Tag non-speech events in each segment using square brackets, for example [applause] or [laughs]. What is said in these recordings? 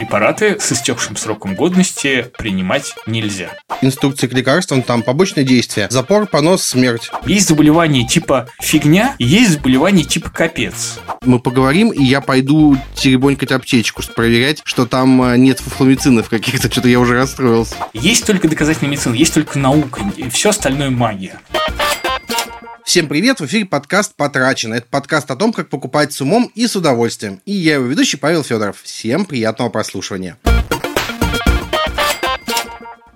Препараты с истекшим сроком годности принимать нельзя. Инструкции к лекарствам, там побочные действия. Запор, понос, смерть. Есть заболевания типа фигня, есть заболевания типа капец. Мы поговорим, и я пойду теребонькать аптечку, проверять, что там э, нет фуфломицинов каких-то. Что-то я уже расстроился. Есть только доказательная медицина, есть только наука, все остальное магия. Всем привет! В эфире подкаст «Потрачено». Это подкаст о том, как покупать с умом и с удовольствием. И я его ведущий Павел Федоров. Всем приятного прослушивания.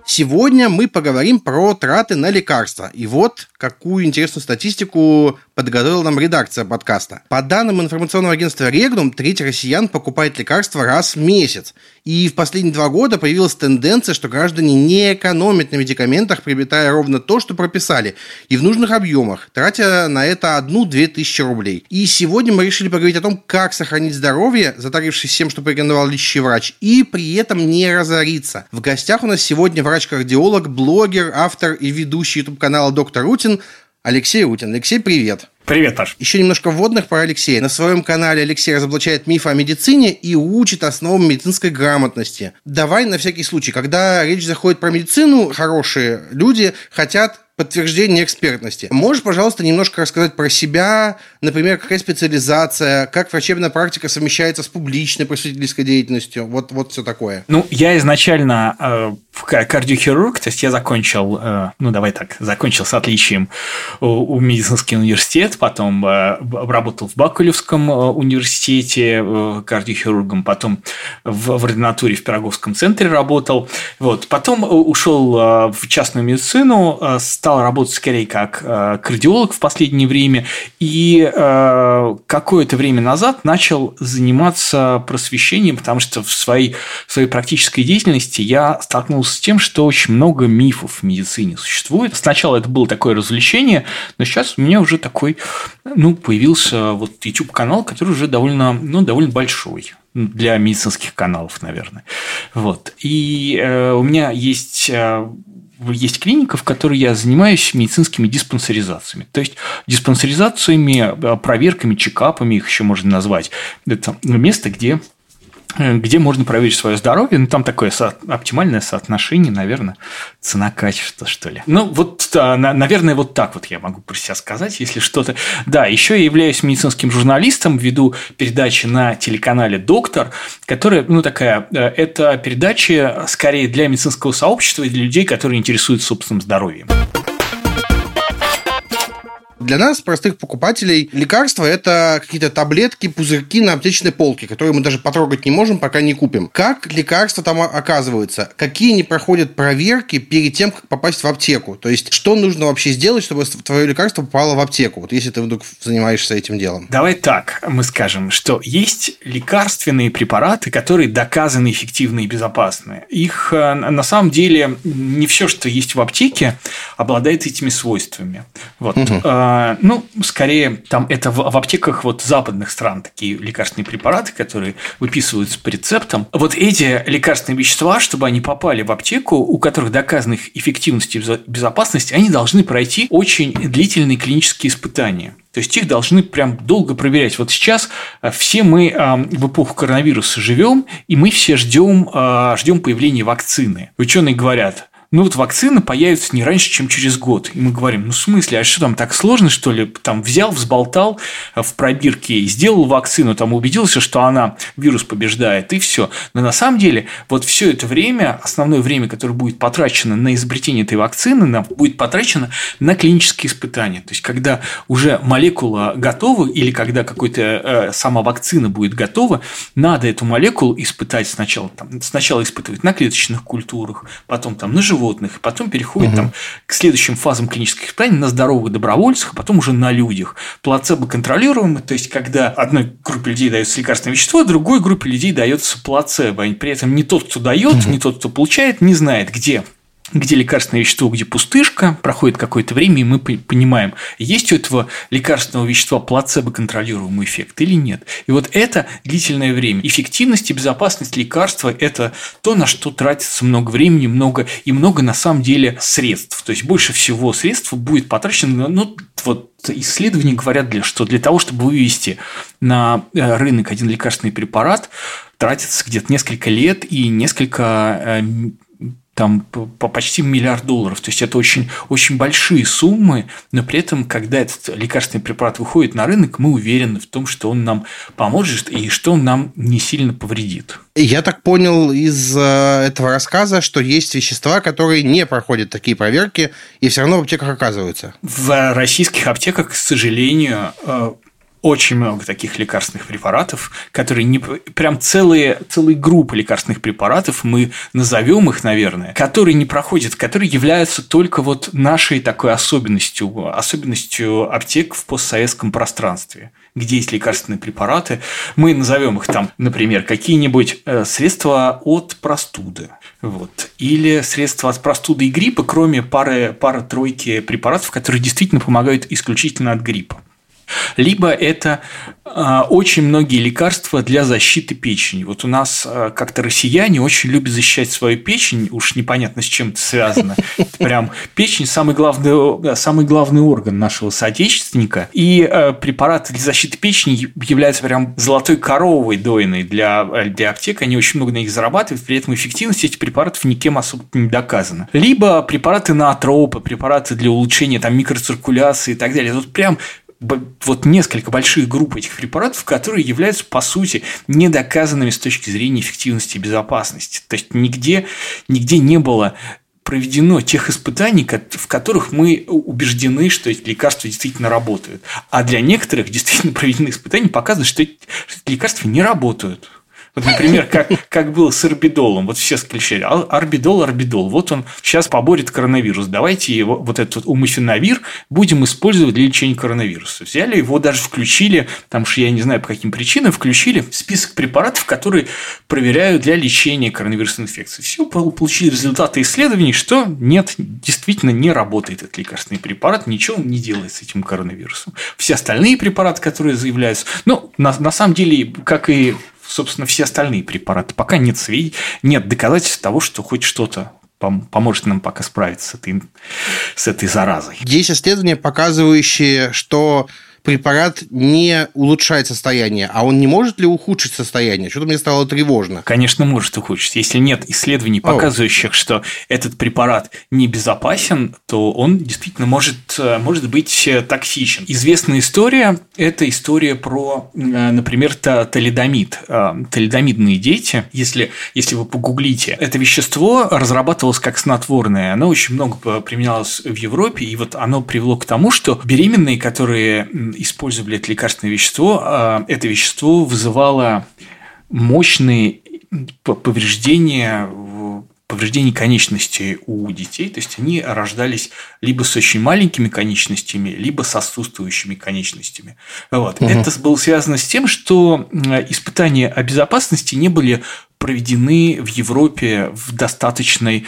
Сегодня мы поговорим про траты на лекарства. И вот какую интересную статистику подготовила нам редакция подкаста. По данным информационного агентства Регнум, треть россиян покупает лекарства раз в месяц. И в последние два года появилась тенденция, что граждане не экономят на медикаментах, приобретая ровно то, что прописали, и в нужных объемах, тратя на это одну-две тысячи рублей. И сегодня мы решили поговорить о том, как сохранить здоровье, затарившись всем, что порекомендовал лечащий врач, и при этом не разориться. В гостях у нас сегодня врач-кардиолог, блогер, автор и ведущий YouTube-канала «Доктор Рутин» Алексей Утин. Алексей, привет. Привет, Паш. Еще немножко вводных про Алексея. На своем канале Алексей разоблачает мифы о медицине и учит основам медицинской грамотности. Давай на всякий случай, когда речь заходит про медицину, хорошие люди хотят подтверждение экспертности. Можешь, пожалуйста, немножко рассказать про себя, например, какая специализация, как врачебная практика совмещается с публичной просветительской деятельностью, вот, вот все такое. Ну, я изначально э, кардиохирург, то есть я закончил, э, ну, давай так, закончил с отличием у, у медицинский университет, потом э, работал в Бакулевском э, университете э, кардиохирургом, потом в, в ординатуре в Пироговском центре работал, вот, потом ушел э, в частную медицину, э, стал работать скорее как э, кардиолог в последнее время и э, какое-то время назад начал заниматься просвещением, потому что в своей, в своей практической деятельности я столкнулся с тем, что очень много мифов в медицине существует. Сначала это было такое развлечение, но сейчас у меня уже такой, ну, появился вот YouTube-канал, который уже довольно, ну, довольно большой для медицинских каналов, наверное. Вот. И э, у меня есть э, есть клиника, в которой я занимаюсь медицинскими диспансеризациями. То есть диспансеризациями, э, проверками, чекапами, их еще можно назвать. Это место, где где можно проверить свое здоровье. Ну, там такое со- оптимальное соотношение, наверное, цена-качество, что ли. Ну, вот, наверное, вот так вот я могу про себя сказать, если что-то... Да, еще я являюсь медицинским журналистом, веду передачи на телеканале «Доктор», которая, ну, такая, э, это передача скорее для медицинского сообщества и для людей, которые интересуются собственным здоровьем. Для нас, простых покупателей, лекарства – это какие-то таблетки, пузырьки на аптечной полке, которые мы даже потрогать не можем, пока не купим. Как лекарства там оказываются? Какие они проходят проверки перед тем, как попасть в аптеку? То есть, что нужно вообще сделать, чтобы твое лекарство попало в аптеку? Вот если ты вдруг занимаешься этим делом. Давай так мы скажем, что есть лекарственные препараты, которые доказаны эффективны и безопасны. Их э, на самом деле не все, что есть в аптеке, обладает этими свойствами. Вот. Угу. А, ну, скорее, там это в, в аптеках вот западных стран такие лекарственные препараты, которые выписываются по рецептам. Вот эти лекарственные вещества, чтобы они попали в аптеку, у которых доказана их эффективность и безопасность, они должны пройти очень длительные клинические испытания. То есть их должны прям долго проверять. Вот сейчас а, все мы а, в эпоху коронавируса живем, и мы все ждем, ждем появления вакцины. Ученые говорят, ну вот вакцина появится не раньше, чем через год. И мы говорим, ну в смысле, а что там так сложно, что ли? Там взял, взболтал э, в пробирке, сделал вакцину, там убедился, что она вирус побеждает, и все. Но на самом деле вот все это время, основное время, которое будет потрачено на изобретение этой вакцины, будет потрачено на клинические испытания. То есть, когда уже молекула готова или когда какой-то э, сама вакцина будет готова, надо эту молекулу испытать сначала. Там, сначала испытывать на клеточных культурах, потом там на животных, животных, и потом переходит угу. там, к следующим фазам клинических испытаний на здоровых добровольцах, а потом уже на людях. Плацебо контролируемый, то есть когда одной группе людей дается лекарственное вещество, а другой группе людей дается плацебо. И при этом не тот, кто дает, угу. не тот, кто получает, не знает, где где лекарственное вещество, где пустышка, проходит какое-то время, и мы понимаем, есть у этого лекарственного вещества плацебо-контролируемый эффект или нет. И вот это длительное время. Эффективность и безопасность лекарства – это то, на что тратится много времени, много и много на самом деле средств. То есть больше всего средств будет потрачено, ну, вот исследования говорят, для, что для того, чтобы вывести на э, рынок один лекарственный препарат, тратится где-то несколько лет и несколько э, там по почти миллиард долларов. То есть это очень, очень большие суммы, но при этом, когда этот лекарственный препарат выходит на рынок, мы уверены в том, что он нам поможет и что он нам не сильно повредит. Я так понял из э, этого рассказа, что есть вещества, которые не проходят такие проверки и все равно в аптеках оказываются. В российских аптеках, к сожалению, э, очень много таких лекарственных препаратов, которые не прям целые, целые группы лекарственных препаратов, мы назовем их, наверное, которые не проходят, которые являются только вот нашей такой особенностью, особенностью аптек в постсоветском пространстве где есть лекарственные препараты, мы назовем их там, например, какие-нибудь э, средства от простуды, вот. Или средства от простуды и гриппа, кроме пары, пары-тройки препаратов, которые действительно помогают исключительно от гриппа либо это э, очень многие лекарства для защиты печени. Вот у нас э, как-то россияне очень любят защищать свою печень, уж непонятно с чем это связано. Прям печень самый главный, самый главный орган нашего соотечественника, и препараты для защиты печени являются прям золотой коровой дойной для, для аптек, они очень много на них зарабатывают, при этом эффективность этих препаратов никем особо не доказана. Либо препараты на атропы, препараты для улучшения там, микроциркуляции и так далее. Тут прям вот несколько больших групп этих препаратов, которые являются, по сути, недоказанными с точки зрения эффективности и безопасности. То есть нигде, нигде не было проведено тех испытаний, в которых мы убеждены, что эти лекарства действительно работают. А для некоторых действительно проведены испытания, показывают, что эти лекарства не работают. Вот, например, как, как было с арбидолом. Вот все сказали, арбидол, арбидол. Вот он сейчас поборет коронавирус. Давайте его, вот этот умофенавир будем использовать для лечения коронавируса. Взяли его, даже включили, там что я не знаю по каким причинам, включили в список препаратов, которые проверяют для лечения коронавирусной инфекции. Все, получили результаты исследований, что нет, действительно не работает этот лекарственный препарат, ничего не делает с этим коронавирусом. Все остальные препараты, которые заявляются, ну, на, на самом деле, как и собственно, все остальные препараты. Пока нет сведений, нет доказательств того, что хоть что-то поможет нам пока справиться с этой, с этой заразой. Есть исследования, показывающие, что препарат не улучшает состояние, а он не может ли ухудшить состояние? Что-то мне стало тревожно. Конечно, может ухудшить. Если нет исследований, показывающих, oh. что этот препарат небезопасен, то он действительно может, э, может быть э, токсичен. Известная история – это история про, э, например, талидомид. Талидомидные дети, если, если вы погуглите, это вещество разрабатывалось как снотворное. Оно очень много применялось в Европе, и вот оно привело к тому, что беременные, которые использовали это лекарственное вещество, а, это вещество вызывало мощные повреждения повреждений конечностей у детей, то есть они рождались либо с очень маленькими конечностями, либо с отсутствующими конечностями. Вот. Угу. Это было связано с тем, что испытания о безопасности не были проведены в Европе в достаточной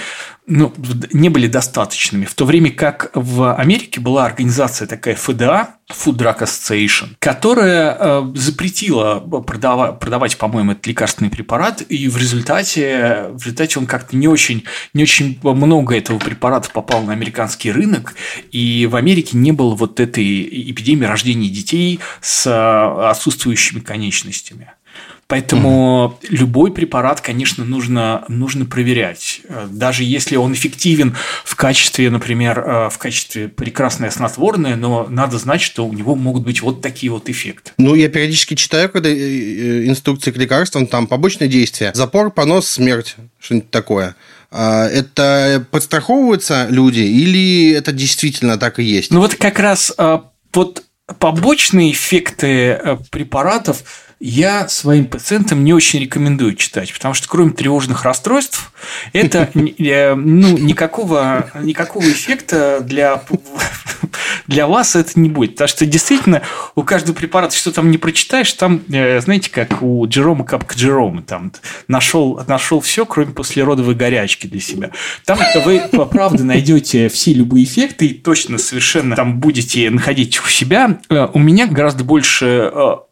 ну, не были достаточными. В то время как в Америке была организация такая ФДА, Food Drug Association, которая э, запретила продавать, продавать, по-моему, этот лекарственный препарат, и в результате, в результате он как-то не очень, не очень много этого препарата попал на американский рынок, и в Америке не было вот этой эпидемии рождения детей с отсутствующими конечностями. Поэтому mm любой препарат, конечно, нужно, нужно проверять. Даже если он эффективен в качестве, например, э, в качестве прекрасное снотворное, но надо знать, что у него могут быть вот такие вот эффекты. Ну, я периодически читаю, когда э, э, инструкции к лекарствам, там побочные действия. Запор, понос, смерть, что-нибудь такое. А это подстраховываются люди или это действительно так и есть? Ну, вот как раз вот побочные эффекты препаратов – я своим пациентам не очень рекомендую читать, потому что кроме тревожных расстройств, это [laughs] э, ну, никакого, никакого эффекта для, для вас это не будет. Потому что действительно у каждого препарата, что там не прочитаешь, там, э, знаете, как у Джерома Капка Джерома, там нашел, нашел все, кроме послеродовой горячки для себя. Там вы, правда, найдете все любые эффекты и точно совершенно там будете находить у себя. Э, у меня гораздо больше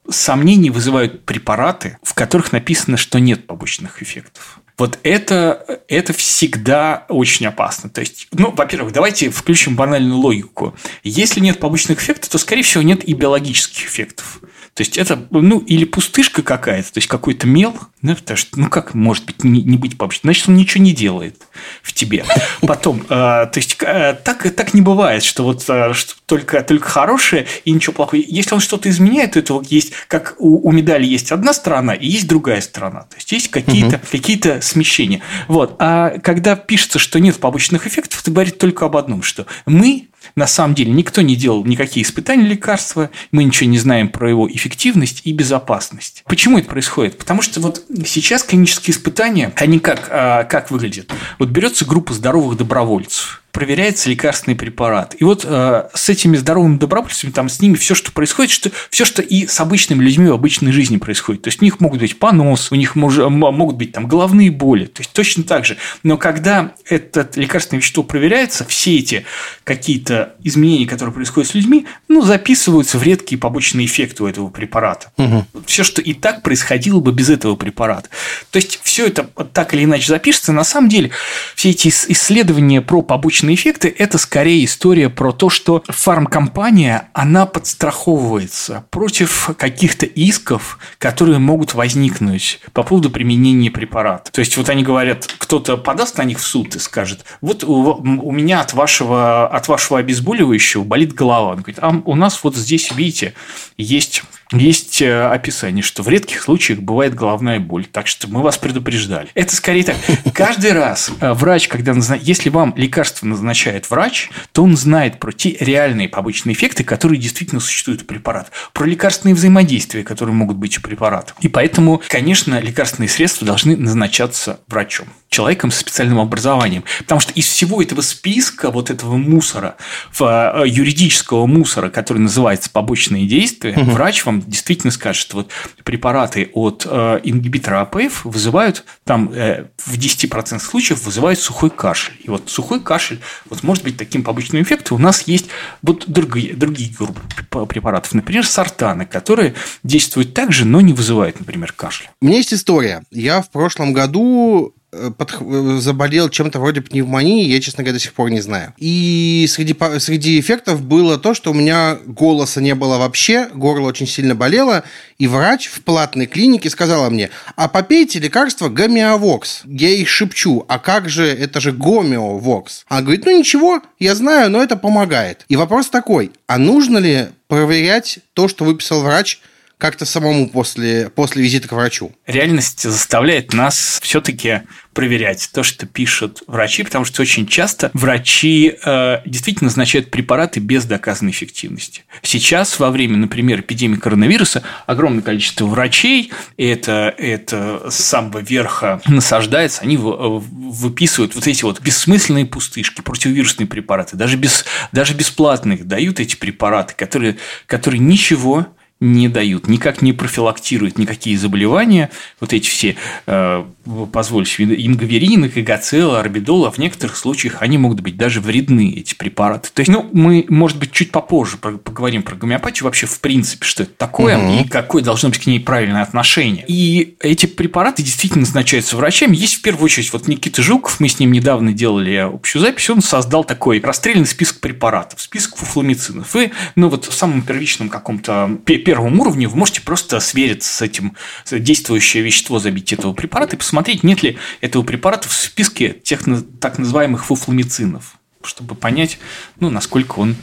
сомнений вызывают препараты, в которых написано, что нет побочных эффектов. Вот это, это всегда очень опасно. То есть, ну, во-первых, давайте включим банальную логику. Если нет побочных эффектов, то, скорее всего, нет и биологических эффектов. То есть это, ну, или пустышка какая-то, то есть какой-то мел, ну, потому что, ну, как может быть не, не быть побочным? Значит, он ничего не делает в тебе. Потом, э, то есть, э, так, так не бывает, что вот э, что только, только хорошее и ничего плохого. Если он что-то изменяет, то это вот есть, как у, у медали есть одна сторона и есть другая сторона. То есть, есть какие-то угу. какие смещения. Вот. А когда пишется, что нет побочных эффектов, это говорит только об одном, что мы на самом деле никто не делал никакие испытания лекарства, мы ничего не знаем про его эффективность и безопасность. Почему это происходит? Потому что вот сейчас клинические испытания, они как, а, как выглядят? Вот берется группа здоровых добровольцев, проверяется лекарственный препарат. И вот э, с этими здоровыми добровольцами, там с ними все, что происходит, что все, что и с обычными людьми в обычной жизни происходит. То есть у них могут быть понос, у них мож, могут быть там головные боли. То есть точно так же. Но когда это лекарственное вещество проверяется, все эти какие-то изменения, которые происходят с людьми, ну, записываются в редкие побочные эффекты у этого препарата. Угу. Все, что и так происходило бы без этого препарата. То есть все это так или иначе запишется. На самом деле все эти исследования про побочные побочные эффекты – это скорее история про то, что фармкомпания, она подстраховывается против каких-то исков, которые могут возникнуть по поводу применения препарата. То есть, вот они говорят, кто-то подаст на них в суд и скажет, вот у, у меня от вашего, от вашего обезболивающего болит голова. Он говорит, а у нас вот здесь, видите, есть есть э, описание, что в редких случаях бывает головная боль, так что мы вас предупреждали. Это скорее так. Каждый раз э, врач, когда назначает, если вам лекарство назначает врач, то он знает про те реальные побочные эффекты, которые действительно существуют у препарата, про лекарственные взаимодействия, которые могут быть у препарата. И поэтому, конечно, лекарственные средства должны назначаться врачом человеком с специальным образованием. Потому что из всего этого списка, вот этого мусора, э, юридического мусора, который называется побочные действия, угу. врач вам действительно скажет, вот препараты от э, ингибитора АПФ вызывают, там э, в 10% случаев вызывают сухой кашель. И вот сухой кашель вот может быть таким побочным эффектом. У нас есть вот другие, другие группы препаратов, например, сортаны, которые действуют так же, но не вызывают, например, кашель. У меня есть история. Я в прошлом году Э, под, э, заболел чем-то вроде пневмонии, я, честно говоря, до сих пор не знаю. И среди, среди эффектов было то, что у меня голоса не было вообще, горло очень сильно болело, и врач в платной клинике сказала мне, а попейте лекарство гомеовокс. Я ей шепчу, а как же, это же гомеовокс. Она говорит, ну ничего, я знаю, но это помогает. И вопрос такой, а нужно ли проверять то, что выписал врач, как-то самому после, после визита к врачу? Реальность заставляет нас все-таки проверять то, что пишут врачи, потому что очень часто врачи э, действительно назначают препараты без доказанной эффективности. Сейчас, во время, например, эпидемии коронавируса, огромное количество врачей, это, это с самого верха насаждается, они выписывают вот эти вот бессмысленные пустышки, противовирусные препараты, даже, без, даже бесплатных дают эти препараты, которые, которые ничего не дают, никак не профилактируют никакие заболевания, вот эти все, э, позвольте себе, ингаверины, кагацелла, орбидол, а в некоторых случаях они могут быть даже вредны, эти препараты. То есть, ну, мы, может быть, чуть попозже поговорим про гомеопатию, вообще, в принципе, что это такое угу. и какое должно быть к ней правильное отношение. И эти препараты действительно назначаются врачами. Есть, в первую очередь, вот Никита Жуков, мы с ним недавно делали общую запись, он создал такой расстрельный список препаратов, список фуфламицинов. И, ну, вот в самом первичном каком-то первом уровне вы можете просто свериться с этим действующее вещество забить этого препарата и посмотреть, нет ли этого препарата в списке тех так называемых фуфламицинов чтобы понять, ну, насколько, он,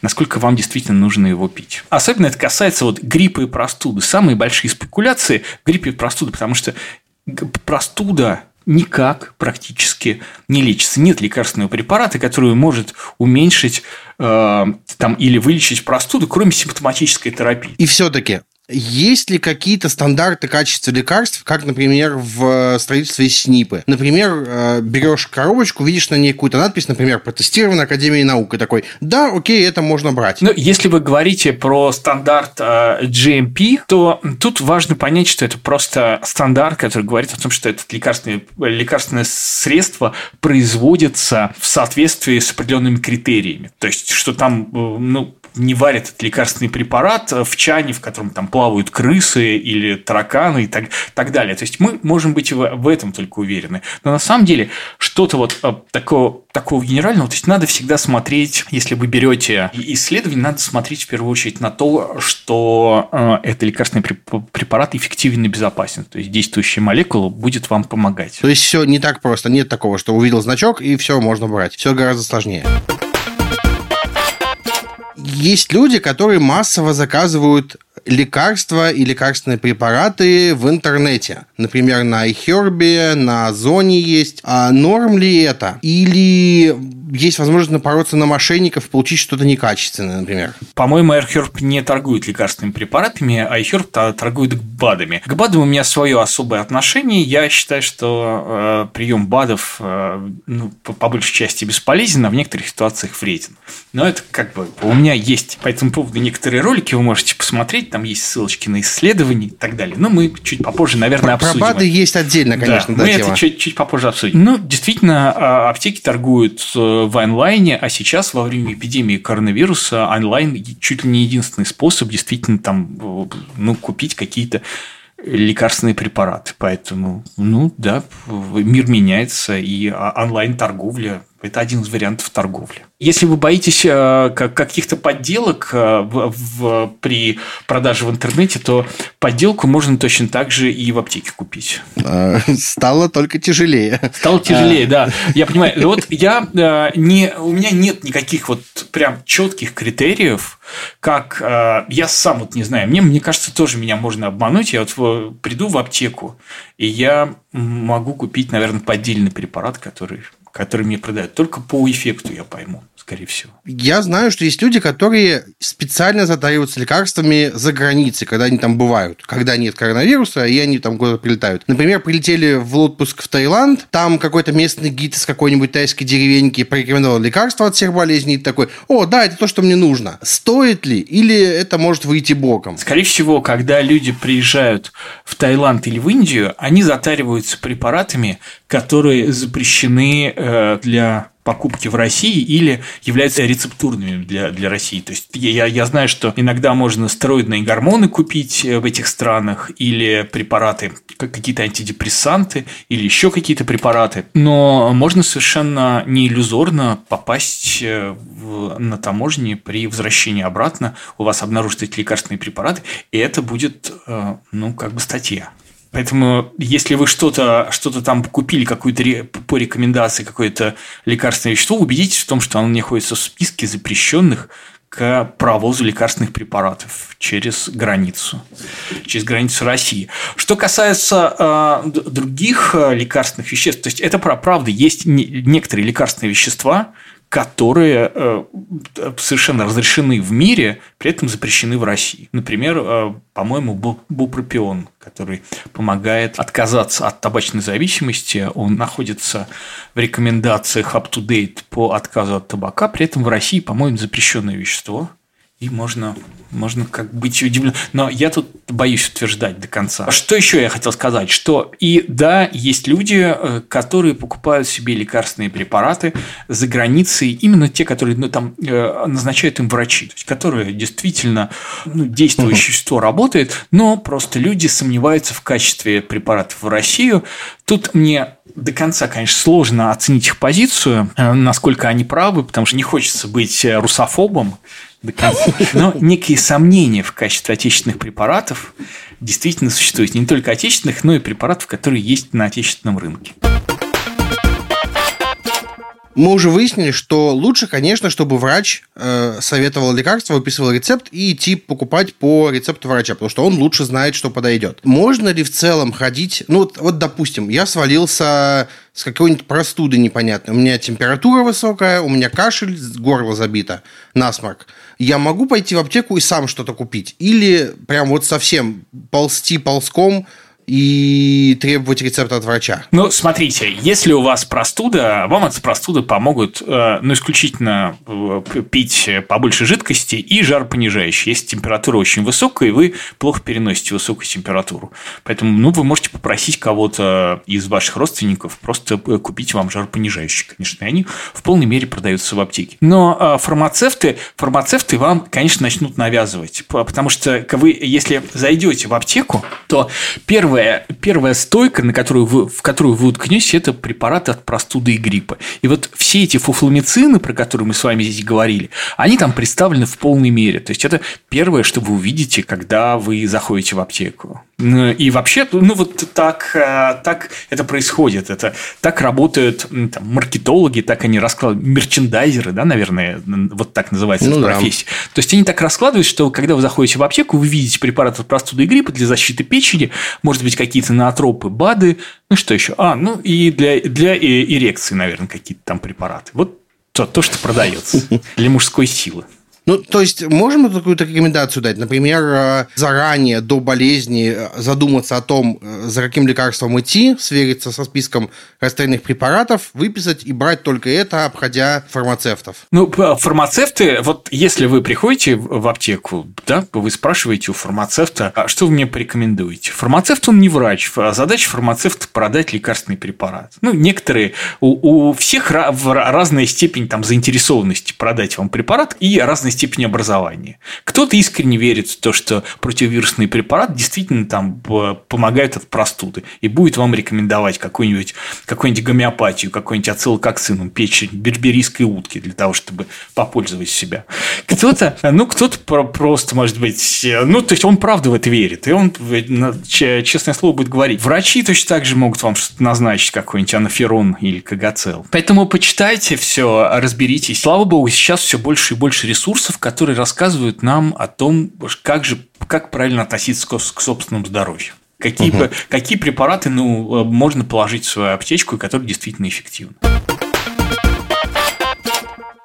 насколько вам действительно нужно его пить. Особенно это касается вот гриппа и простуды. Самые большие спекуляции – гриппа и простуды, потому что простуда никак практически не лечится. Нет лекарственного препарата, который может уменьшить э, там, или вылечить простуду, кроме симптоматической терапии. И все-таки Есть ли какие-то стандарты качества лекарств, как, например, в строительстве СНИПы? Например, э, берешь коробочку, видишь на ней какую-то надпись, например, протестирована Академией наук, и такой, да, окей, это можно брать. Ну, если вы говорите про стандарт э, GMP, то тут важно понять, что это просто стандарт, который говорит о том, что это лекарственное, лекарственное средство производится в соответствии с определенными критериями. То есть, что там, э, ну, не варят этот лекарственный препарат в чане, в котором там плавают крысы или тараканы и так, так далее. То есть мы можем быть в, этом только уверены. Но на самом деле что-то вот э, такого, такого генерального, то есть надо всегда смотреть, если вы берете исследование, надо смотреть в первую очередь на то, что э, это лекарственный препарат эффективен и безопасен. То есть действующая молекула будет вам помогать. То есть все не так просто. Нет такого, что увидел значок и все можно брать. Все гораздо сложнее есть люди, которые массово заказывают лекарства и лекарственные препараты в интернете. Например, на iHerb, на Озоне есть. А норм ли это? Или есть возможность напороться на мошенников, получить что-то некачественное, например? По-моему, iHerb не торгует лекарственными препаратами, а iHerb торгует БАДами. К БАДам у меня свое особое отношение. Я считаю, что э, прием БАДов э, ну, по, по большей части бесполезен, а в некоторых ситуациях вреден. Но это как бы у меня есть по этому поводу некоторые ролики, вы можете посмотреть, там есть ссылочки на исследования и так далее. Но мы чуть попозже, наверное, про, обсудим. Про БАДы есть отдельно, конечно, да, да мы тема. это чуть, чуть попозже обсудим. Ну, действительно, а, аптеки торгуют э, в онлайне, а сейчас во время эпидемии коронавируса онлайн чуть ли не единственный способ действительно там э, ну, купить какие-то лекарственные препараты. Поэтому, ну да, мир меняется, и онлайн-торговля – это один из вариантов торговли. Если вы боитесь э, каких-то подделок э, в, при продаже в интернете, то подделку можно точно так же и в аптеке купить. А, стало только тяжелее. Стало тяжелее, а... да. Я понимаю. Вот я э, не, у меня нет никаких вот прям четких критериев, как я сам вот не знаю. Мне, мне кажется, тоже меня можно обмануть. Я вот приду в аптеку, и я могу купить, наверное, поддельный препарат, который который мне продают. Только по эффекту я пойму скорее всего. Я знаю, что есть люди, которые специально затариваются лекарствами за границей, когда они там бывают, когда нет коронавируса, и они там куда-то прилетают. Например, прилетели в отпуск в Таиланд, там какой-то местный гид из какой-нибудь тайской деревеньки порекомендовал лекарство от всех болезней, и такой, о, да, это то, что мне нужно. Стоит ли? Или это может выйти боком? Скорее всего, когда люди приезжают в Таиланд или в Индию, они затариваются препаратами, которые запрещены э, для покупки в России или являются рецептурными для, для России. То есть я, я знаю, что иногда можно стероидные гормоны купить э, в этих странах или препараты, какие-то антидепрессанты или еще какие-то препараты, но можно совершенно не иллюзорно попасть э, в, на таможне при возвращении обратно, у вас обнаружат эти лекарственные препараты, и это будет, э, ну, как бы статья. Поэтому, если вы что-то что там купили, какую-то по рекомендации какое-то лекарственное вещество, убедитесь в том, что оно находится в списке запрещенных к провозу лекарственных препаратов через границу, через границу России. Что касается э, других э, лекарственных веществ, то есть это правда, есть не, некоторые лекарственные вещества, которые э, совершенно разрешены в мире, при этом запрещены в России. Например, э, по-моему, бупропион, который помогает отказаться от табачной зависимости. Он находится в рекомендациях up-to-date по отказу от табака. При этом в России, по-моему, запрещенное вещество. И можно можно как быть удивлен. Но я тут боюсь утверждать до конца. Что еще я хотел сказать? Что и да, есть люди, э, которые покупают себе лекарственные препараты за границей, именно те, которые ну, там э, назначают им врачи, то есть, которые действительно ну, действующее вещество работает, но просто люди сомневаются в качестве препаратов в Россию. Тут мне до конца, конечно, сложно оценить их позицию, э, насколько они правы, потому что не хочется быть русофобом, до конца. Но некие сомнения в качестве отечественных препаратов действительно существуют. Не только отечественных, но и препаратов, которые есть на отечественном рынке. Мы уже выяснили, что лучше, конечно, чтобы врач э, советовал лекарство, выписывал рецепт и идти покупать по рецепту врача, потому что он лучше знает, что подойдет. Можно ли в целом ходить... Ну, вот, вот допустим, я свалился с какой-нибудь простуды непонятной. У меня температура высокая, у меня кашель, горло забито, насморк. Я могу пойти в аптеку и сам что-то купить? Или прям вот совсем ползти ползком и требовать рецепта от врача. Ну, смотрите, если у вас простуда, вам от простуды помогут, э, ну, исключительно э, пить побольше жидкости и жаропонижающие. Если температура очень высокая, и вы плохо переносите высокую температуру. Поэтому, ну, вы можете попросить кого-то из ваших родственников просто э, купить вам жаропонижающие, конечно, и они в полной мере продаются в аптеке. Но фармацевты, фармацевты вам, конечно, начнут навязывать, потому что вы, если зайдете в аптеку, то первое первая, первая стойка, на которую вы, в которую вы уткнетесь, это препараты от простуды и гриппа. И вот все эти фуфломицины, про которые мы с вами здесь говорили, они там представлены в полной мере. То есть, это первое, что вы увидите, когда вы заходите в аптеку. Ну, и вообще, ну вот так, э, так это происходит. Это так работают там, маркетологи, так они раскладывают, мерчендайзеры, да, наверное, вот так называется ну, профессия. Да. То есть они так раскладывают, что когда вы заходите в аптеку, вы видите препарат от простуды и гриппа для защиты печени, может быть, какие-то наотропы, БАДы, ну что еще? А, ну и для, для эрекции, наверное, какие-то там препараты. Вот то, то что продается для мужской силы. Ну, то есть, можем какую-то рекомендацию дать? Например, э, заранее, до болезни, э, задуматься о том, э, за каким лекарством идти, свериться со списком растворенных препаратов, выписать и брать только это, обходя фармацевтов. Ну, фармацевты, вот если вы приходите в аптеку, да, вы спрашиваете у фармацевта, а что вы мне порекомендуете? Фармацевт, он не врач. Задача фармацевта – продать лекарственный препарат. Ну, некоторые, у, у всех разная степень там заинтересованности продать вам препарат и разная степени образования. Кто-то искренне верит в то, что противовирусный препарат действительно там помогает от простуды и будет вам рекомендовать какую-нибудь какую гомеопатию, какой-нибудь ацилококцину, печень берберийской утки для того, чтобы попользовать себя. Кто-то, ну, кто-то просто, может быть, ну, то есть он правда в это верит, и он, честное слово, будет говорить. Врачи точно так же могут вам что-то назначить, какой-нибудь анаферон или кагацел. Поэтому почитайте все, разберитесь. Слава богу, сейчас все больше и больше ресурсов ресурсов, которые рассказывают нам о том, как же как правильно относиться к, к собственному здоровью. Какие, угу. какие препараты ну, можно положить в свою аптечку, которые действительно эффективны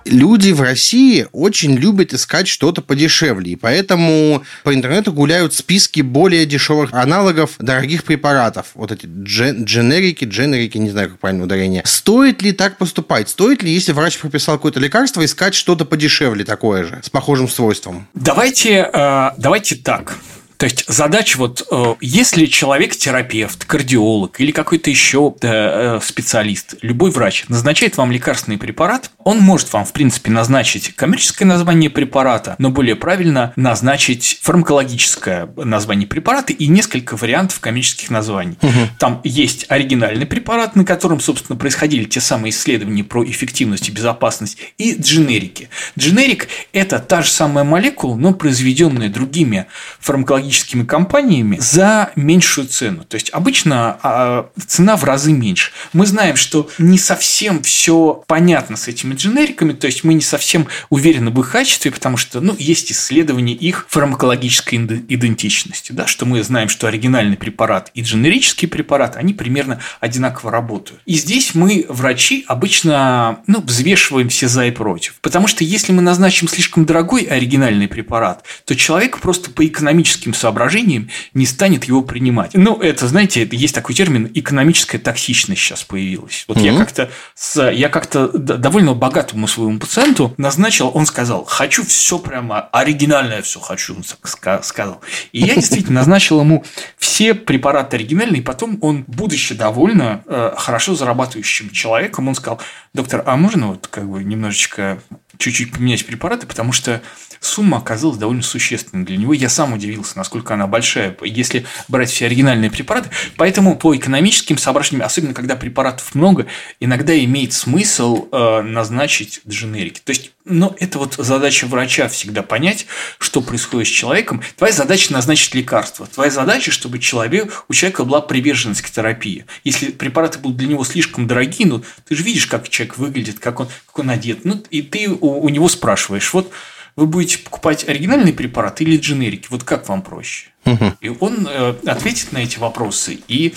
люди в России очень любят искать что-то подешевле, и поэтому по интернету гуляют списки более дешевых аналогов дорогих препаратов. Вот эти джен дженерики, дженерики, не знаю, как правильно ударение. Стоит ли так поступать? Стоит ли, если врач прописал какое-то лекарство, искать что-то подешевле такое же, с похожим свойством? Давайте, э, давайте так. То есть задача вот, э, если человек терапевт, кардиолог или какой-то еще э, специалист, любой врач назначает вам лекарственный препарат, он может вам, в принципе, назначить коммерческое название препарата, но более правильно назначить фармакологическое название препарата и несколько вариантов коммерческих названий. Угу. Там есть оригинальный препарат, на котором, собственно, происходили те самые исследования про эффективность и безопасность, и дженерики. Дженерик – это та же самая молекула, но произведенная другими фармакологическими технологическими компаниями за меньшую цену. То есть обычно а, цена в разы меньше. Мы знаем, что не совсем все понятно с этими дженериками, то есть мы не совсем уверены в их качестве, потому что ну, есть исследования их фармакологической идентичности, да, что мы знаем, что оригинальный препарат и дженерический препарат, они примерно одинаково работают. И здесь мы, врачи, обычно ну, взвешиваем все за и против. Потому что если мы назначим слишком дорогой оригинальный препарат, то человек просто по экономическим соображением не станет его принимать. Ну, это, знаете, есть такой термин экономическая токсичность сейчас появилась. Вот mm-hmm. я как-то с, я как-то довольно богатому своему пациенту назначил, он сказал, хочу все прямо оригинальное все хочу, он сказал. И я действительно назначил ему все препараты оригинальные, и потом он, будучи довольно э, хорошо зарабатывающим человеком, он сказал, доктор, а можно вот как бы немножечко чуть-чуть поменять препараты, потому что сумма оказалась довольно существенной для него. Я сам удивился, насколько она большая, если брать все оригинальные препараты. Поэтому по экономическим соображениям, особенно когда препаратов много, иногда имеет смысл э, назначить дженерики. То есть но это вот задача врача всегда понять, что происходит с человеком. Твоя задача назначить лекарство. Твоя задача, чтобы человек, у человека была приверженность к терапии. Если препараты будут для него слишком дорогие, ну, ты же видишь, как человек выглядит, как он, как он одет. Ну, и ты у, у него спрашиваешь, вот вы будете покупать оригинальный препарат или дженерики? Вот как вам проще? Угу. И он э, ответит на эти вопросы и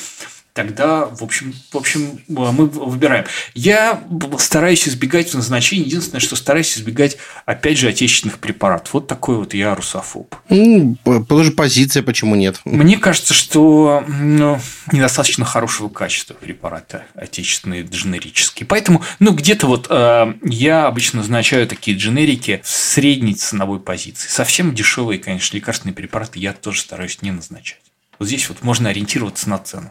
тогда, в общем, в общем, мы выбираем. Я стараюсь избегать назначения. Единственное, что стараюсь избегать, опять же, отечественных препаратов. Вот такой вот я русофоб. Ну, тоже позиция, почему нет? Мне кажется, что ну, недостаточно хорошего качества препарата отечественные, дженерические. Поэтому, ну, где-то вот э, я обычно назначаю такие дженерики в средней ценовой позиции. Совсем дешевые, конечно, лекарственные препараты я тоже стараюсь не назначать. Вот здесь вот можно ориентироваться на цену.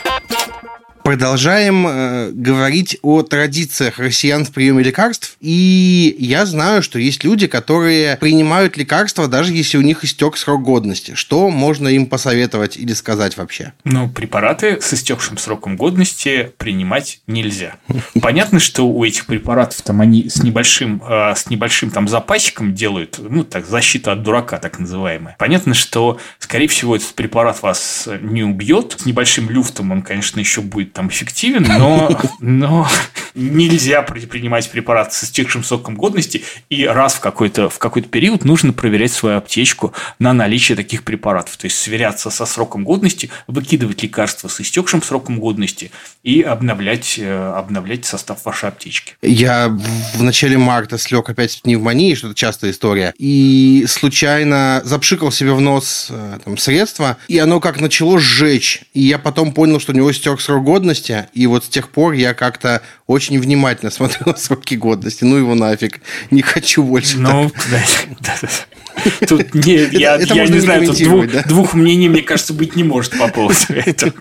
Продолжаем э, говорить о традициях россиян в приеме лекарств. И я знаю, что есть люди, которые принимают лекарства, даже если у них истек срок годности. Что можно им посоветовать или сказать вообще? Ну, препараты с истекшим сроком годности принимать нельзя. Понятно, что у этих препаратов там они с небольшим, э, с небольшим там запасиком делают, ну, так, защита от дурака, так называемая. Понятно, что, скорее всего, этот препарат вас не убьет. С небольшим люфтом он, конечно, еще будет там эффективен, но, но нельзя принимать препарат с истекшим сроком годности, и раз в какой-то в какой-то период нужно проверять свою аптечку на наличие таких препаратов. То есть сверяться со сроком годности, выкидывать лекарства с истекшим сроком годности и обновлять, э, обновлять состав вашей аптечки. Я в начале марта слег опять в пневмонии, что это частая история, и случайно запшикал себе в нос э, там, средство, и оно как начало сжечь. И я потом понял, что у него истек срок годности, годности, и вот с тех пор я как-то очень внимательно [laughs] смотрю на сроки годности. Ну его нафиг, не хочу больше. Ну, [laughs] Тут не, я, это я не знаю, тут двух, да? двух мнений, мне кажется, быть не может по поводу [laughs] этого.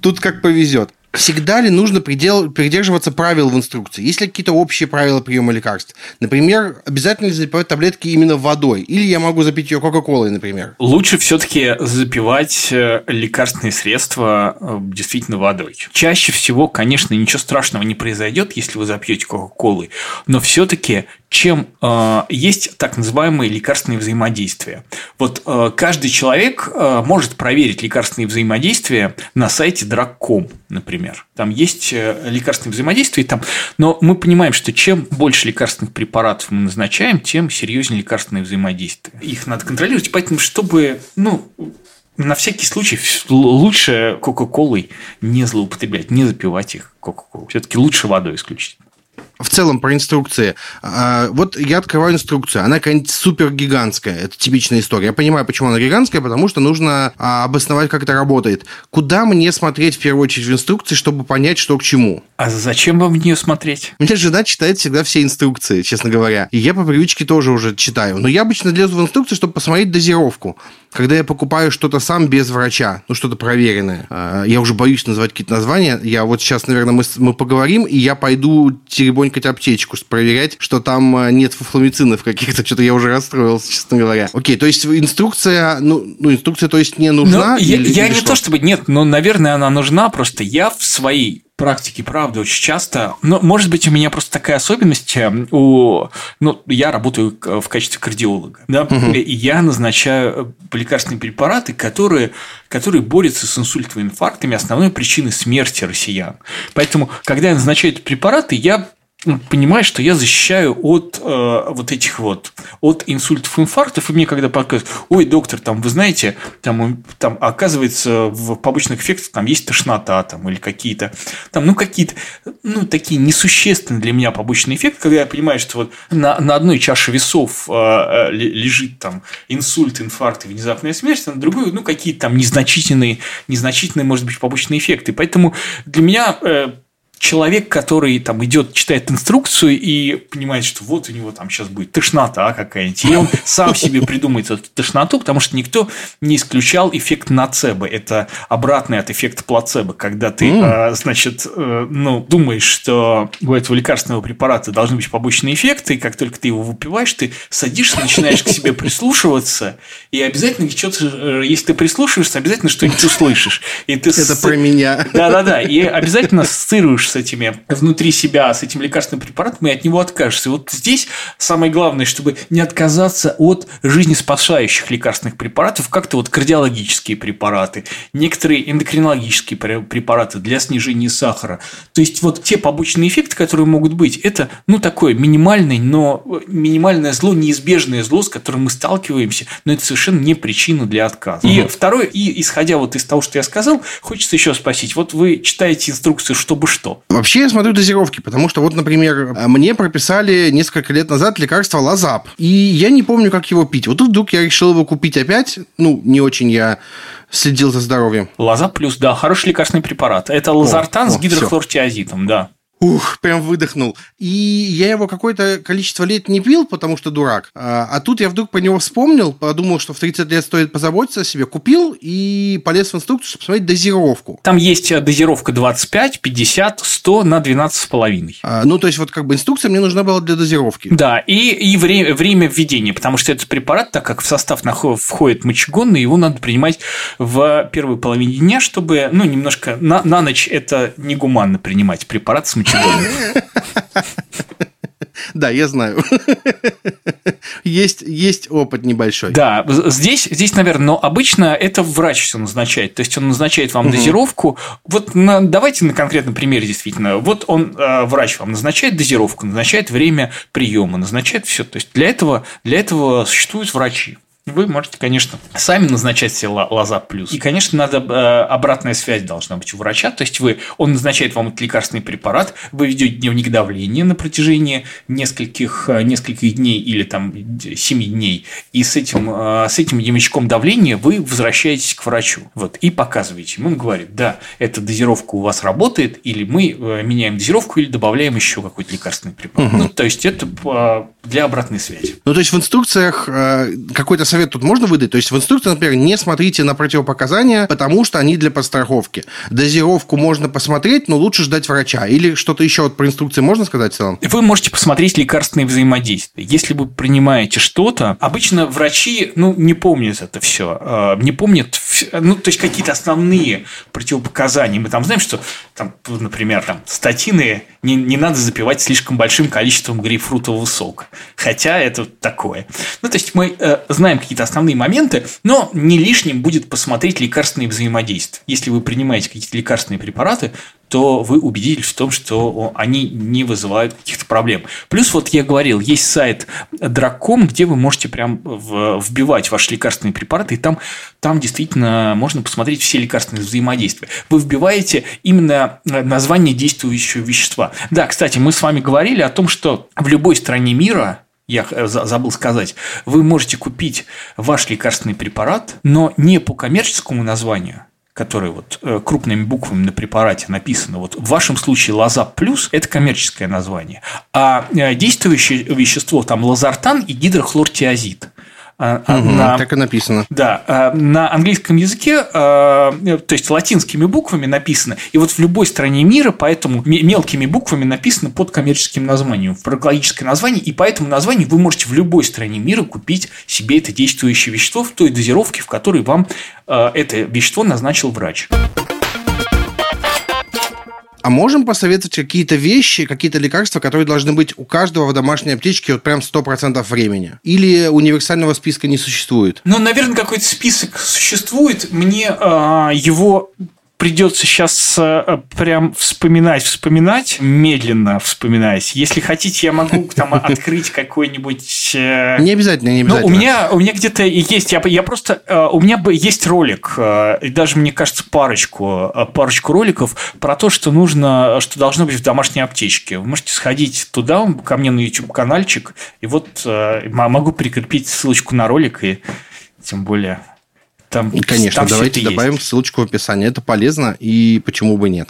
Тут как повезет всегда ли нужно придел, придерживаться правил в инструкции? Есть ли какие-то общие правила приема лекарств? Например, обязательно ли запивать таблетки именно водой? Или я могу запить ее Кока-Колой, например? Лучше все-таки запивать э, лекарственные средства э, действительно водой. Чаще всего, конечно, ничего страшного не произойдет, если вы запьете Кока-Колой, но все-таки чем э, есть так называемые лекарственные взаимодействия. Вот э, каждый человек э, может проверить лекарственные взаимодействия на сайте drug.com, например. Там есть э, лекарственные взаимодействия, там, но мы понимаем, что чем больше лекарственных препаратов мы назначаем, тем серьезнее лекарственные взаимодействия. Их надо контролировать, поэтому чтобы ну, на всякий случай лучше Кока-Колой не злоупотреблять, не запивать их Кока-Колой. Все-таки лучше водой исключить в целом про инструкции. А, вот я открываю инструкцию, она какая-нибудь супер гигантская, это типичная история. Я понимаю, почему она гигантская, потому что нужно а, обосновать, как это работает. Куда мне смотреть в первую очередь в инструкции, чтобы понять, что к чему? А зачем вам в нее смотреть? У меня жена читает всегда все инструкции, честно говоря. И я по привычке тоже уже читаю. Но я обычно лезу в инструкцию, чтобы посмотреть дозировку когда я покупаю что-то сам без врача, ну, что-то проверенное, а, я уже боюсь называть какие-то названия, я вот сейчас, наверное, мы, мы поговорим, и я пойду теребонькать аптечку, проверять, что там а, нет фуфломицинов каких-то, [laughs] что-то я уже расстроился, честно говоря. Окей, то есть инструкция, ну, ну инструкция, то есть не нужна? Ну, или, я, я или не что? то чтобы нет, но, наверное, она нужна, просто я в своей практике, правда, очень часто. Но, может быть, у меня просто такая особенность. Э, у, ну, я работаю в качестве кардиолога. Да? Угу. И я назначаю э, лекарственные препараты, которые, которые борются с инсультовыми инфарктами, основной причиной смерти россиян. Поэтому, когда я назначаю эти препараты, я ну, понимаешь, что я защищаю от э, вот этих вот, от инсультов, инфарктов, и мне когда показывают, ой, доктор, там, вы знаете, там, там оказывается, в побочных эффектах там есть тошнота, там, или какие-то, там, ну, какие-то, ну, такие несущественные для меня побочные эффекты, когда я понимаю, что вот на, на одной чаше весов э, э лежит там инсульт, инфаркт и внезапная смерть, а на другой, ну, какие-то там незначительные, незначительные, может быть, побочные эффекты. Поэтому для меня э, человек, который там идет, читает инструкцию и понимает, что вот у него там сейчас будет тошнота какая-нибудь, и он сам себе придумает эту тошноту, потому что никто не исключал эффект нацебо. Это обратный от эффекта плацебо, когда ты, mm. значит, э, ну, думаешь, что у этого лекарственного препарата должны быть побочные эффекты, и как только ты его выпиваешь, ты садишься, начинаешь к себе прислушиваться, и обязательно что-то, э, если ты прислушиваешься, обязательно что-нибудь услышишь. И ты Это с... про меня. Да-да-да, и обязательно ассоциируешь с этими внутри себя, с этим лекарственным препаратом, и от него откажешься. Вот здесь самое главное, чтобы не отказаться от жизнеспасающих лекарственных препаратов, как-то вот кардиологические препараты, некоторые эндокринологические препараты для снижения сахара. То есть, вот те побочные эффекты, которые могут быть, это, ну, такое минимальное, но минимальное зло, неизбежное зло, с которым мы сталкиваемся, но это совершенно не причина для отказа. Угу. И второе, и исходя вот из того, что я сказал, хочется еще спросить, вот вы читаете инструкцию, чтобы что? Вообще я смотрю дозировки, потому что вот, например, мне прописали несколько лет назад лекарство Лазап, и я не помню, как его пить. Вот тут вдруг я решил его купить опять, ну, не очень я следил за здоровьем. Лазап плюс, да, хороший лекарственный препарат. Это лазартан о, с гидрохлортиазитом, да. Ух, прям выдохнул. И я его какое-то количество лет не пил, потому что дурак. А, а тут я вдруг по него вспомнил, подумал, что в 30 лет стоит позаботиться о себе. Купил и полез в инструкцию, чтобы посмотреть дозировку. Там есть э, дозировка 25, 50, 100 на 12,5. А, ну, то есть, вот как бы инструкция мне нужна была для дозировки. Да, и, и время, время введения, потому что этот препарат, так как в состав входит мочегонный, его надо принимать в первой половине дня, чтобы, ну, немножко на, на ночь это негуманно принимать препарат с мочегонным [laughs] да, я знаю. [laughs] есть, есть опыт небольшой. Да, здесь, здесь, наверное, но обычно это врач все назначает. То есть он назначает вам угу. дозировку. Вот на, давайте на конкретном примере действительно. Вот он, э, врач вам назначает дозировку, назначает время приема, назначает все. То есть для этого, для этого существуют врачи. Вы можете, конечно, сами назначать себе лоза плюс. И, конечно, надо э, обратная связь должна быть у врача. То есть вы, он назначает вам этот лекарственный препарат, вы ведете дневник давления на протяжении нескольких, э, нескольких дней или там 7 дней. И с этим, э, с этим дневничком давления вы возвращаетесь к врачу. Вот, и показываете ему. Он говорит, да, эта дозировка у вас работает, или мы меняем дозировку, или добавляем еще какой-то лекарственный препарат. Угу. Ну, то есть это для обратной связи. Ну, то есть в инструкциях какой-то совет тут можно выдать? То есть в инструкции, например, не смотрите на противопоказания, потому что они для подстраховки. Дозировку можно посмотреть, но лучше ждать врача. Или что-то еще вот про инструкции можно сказать в целом? Вы можете посмотреть лекарственные взаимодействия. Если вы принимаете что-то, обычно врачи, ну, не помнят это все, а, не помнят, ну, то есть какие-то основные противопоказания. Мы там знаем, что, там, например, там, статины не, не надо запивать слишком большим количеством грейпфрутового сока. Хотя это такое. Ну, то есть мы э, знаем какие-то основные моменты, но не лишним будет посмотреть лекарственные взаимодействия. Если вы принимаете какие-то лекарственные препараты, то вы убедитесь в том, что они не вызывают каких-то проблем. Плюс вот я говорил, есть сайт Драком, где вы можете прям вбивать ваши лекарственные препараты, и там, там действительно можно посмотреть все лекарственные взаимодействия. Вы вбиваете именно название действующего вещества. Да, кстати, мы с вами говорили о том, что в любой стране мира я забыл сказать, вы можете купить ваш лекарственный препарат, но не по коммерческому названию, которое вот э, крупными буквами на препарате написано, вот в вашем случае лоза плюс – это коммерческое название, а э, действующее вещество там лазартан и гидрохлортиазид – угу, на, так и написано. Да, а, на английском языке, а, то есть латинскими буквами написано, и вот в любой стране мира, поэтому мелкими буквами написано под коммерческим названием, фармакологическое название, и по этому названию вы можете в любой стране мира купить себе это действующее вещество в той дозировке, в которой вам это вещество назначил врач. А можем посоветовать какие-то вещи, какие-то лекарства, которые должны быть у каждого в домашней аптечке вот прям 100% времени? Или универсального списка не существует? Ну, наверное, какой-то список существует. Мне э, его придется сейчас э, прям вспоминать, вспоминать, медленно вспоминать. Если хотите, я могу там открыть какой-нибудь... Э, не обязательно, не обязательно. Ну, у меня, у меня где-то есть, я, я просто... Э, у меня есть ролик, и даже, мне кажется, парочку, парочку роликов про то, что нужно, что должно быть в домашней аптечке. Вы можете сходить туда, ко мне на YouTube-канальчик, и вот могу прикрепить ссылочку на ролик, и тем более там, Конечно, там давайте добавим есть. ссылочку в описании. Это полезно, и почему бы нет.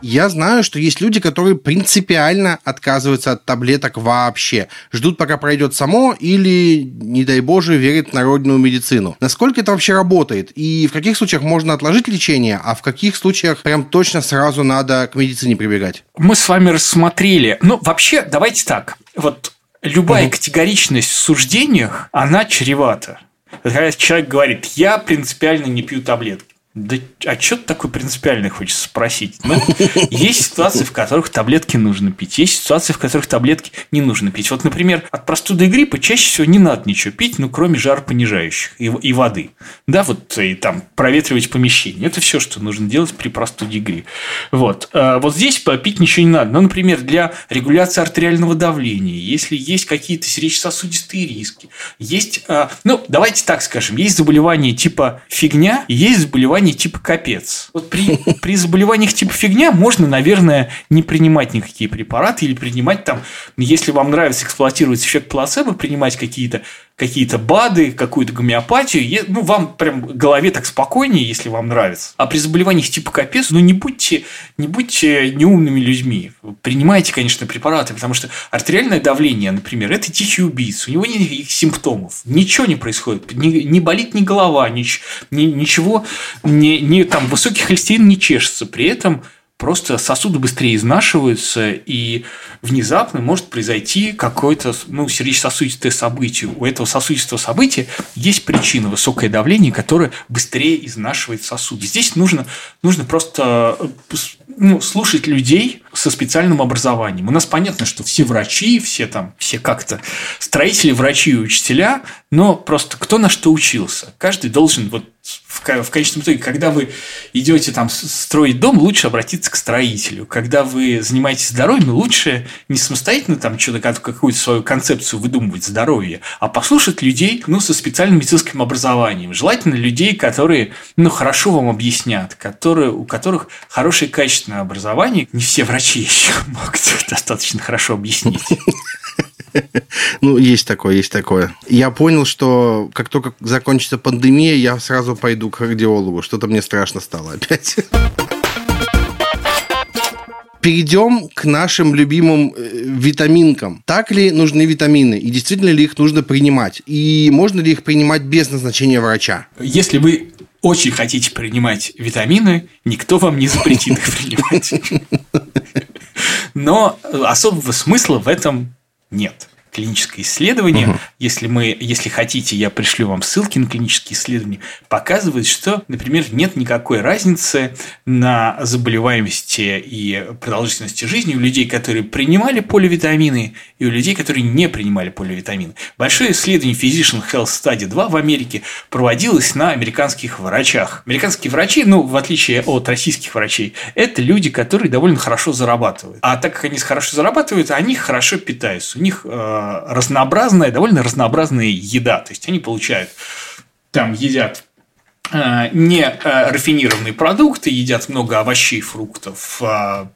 Я знаю, что есть люди, которые принципиально отказываются от таблеток вообще. Ждут, пока пройдет само, или, не дай боже, верят в народную медицину. Насколько это вообще работает? И в каких случаях можно отложить лечение, а в каких случаях прям точно сразу надо к медицине прибегать? Мы с вами рассмотрели. Ну, вообще, давайте так. Вот любая угу. категоричность в суждениях, она чревата. Когда человек говорит, я принципиально не пью таблетки. Да а что ты такой принципиальный хочешь спросить? Ну, [laughs] есть ситуации, в которых таблетки нужно пить, есть ситуации, в которых таблетки не нужно пить. Вот, например, от простуды и гриппа чаще всего не надо ничего пить, ну, кроме жар понижающих и, и воды. Да, вот и там проветривать помещение. Это все, что нужно делать при простуде и гриппе. Вот. А вот здесь попить ничего не надо. Ну, например, для регуляции артериального давления, если есть какие-то сердечно-сосудистые риски, есть, а, ну, давайте так скажем, есть заболевания типа фигня, есть заболевания заболеваний типа капец. Вот при, [laughs] при заболеваниях типа фигня можно, наверное, не принимать никакие препараты или принимать там, если вам нравится эксплуатировать эффект плацебо, принимать какие-то какие-то БАДы, какую-то гомеопатию, ну, вам прям в голове так спокойнее, если вам нравится. А при заболеваниях типа капец, ну, не будьте, не будьте неумными людьми. Принимайте, конечно, препараты, потому что артериальное давление, например, это тихий убийца, у него нет никаких симптомов, ничего не происходит, не, не болит ни голова, ни, ни, ничего, ни, ни, там, высокий холестерин не чешется, при этом просто сосуды быстрее изнашиваются, и внезапно может произойти какое-то ну, сердечно-сосудистое событие. У этого сосудистого события есть причина – высокое давление, которое быстрее изнашивает сосуды. Здесь нужно, нужно просто ну, слушать людей со специальным образованием. У нас понятно, что все врачи, все там, все как-то строители, врачи и учителя, но просто кто на что учился. Каждый должен вот в, конечном итоге, когда вы идете там строить дом, лучше обратиться к строителю. Когда вы занимаетесь здоровьем, лучше не самостоятельно там что-то какую-то свою концепцию выдумывать здоровье, а послушать людей, ну, со специальным медицинским образованием. Желательно людей, которые, ну, хорошо вам объяснят, которые, у которых хорошее качественное образование. Не все врачи [laughs] еще могут достаточно хорошо объяснить. [laughs] Ну, есть такое, есть такое. Я понял, что как только закончится пандемия, я сразу пойду к кардиологу. Что-то мне страшно стало опять. [laughs] Перейдем к нашим любимым э, витаминкам. Так ли нужны витамины? И действительно ли их нужно принимать? И можно ли их принимать без назначения врача? Если вы очень хотите принимать витамины, никто вам не запретит их принимать. [laughs] Но особого смысла в этом нет клиническое исследование, угу. если мы, если хотите, я пришлю вам ссылки на клинические исследования, показывает, что, например, нет никакой разницы на заболеваемости и продолжительности жизни у людей, которые принимали поливитамины, и у людей, которые не принимали поливитамины. Большое исследование Physician Health Study 2 в Америке проводилось на американских врачах. Американские врачи, ну, в отличие от российских врачей, это люди, которые довольно хорошо зарабатывают. А так как они хорошо зарабатывают, они хорошо питаются. У них э, разнообразная, довольно разнообразная еда. То есть они получают, там едят э, не э, рафинированные продукты, едят много овощей, фруктов, а,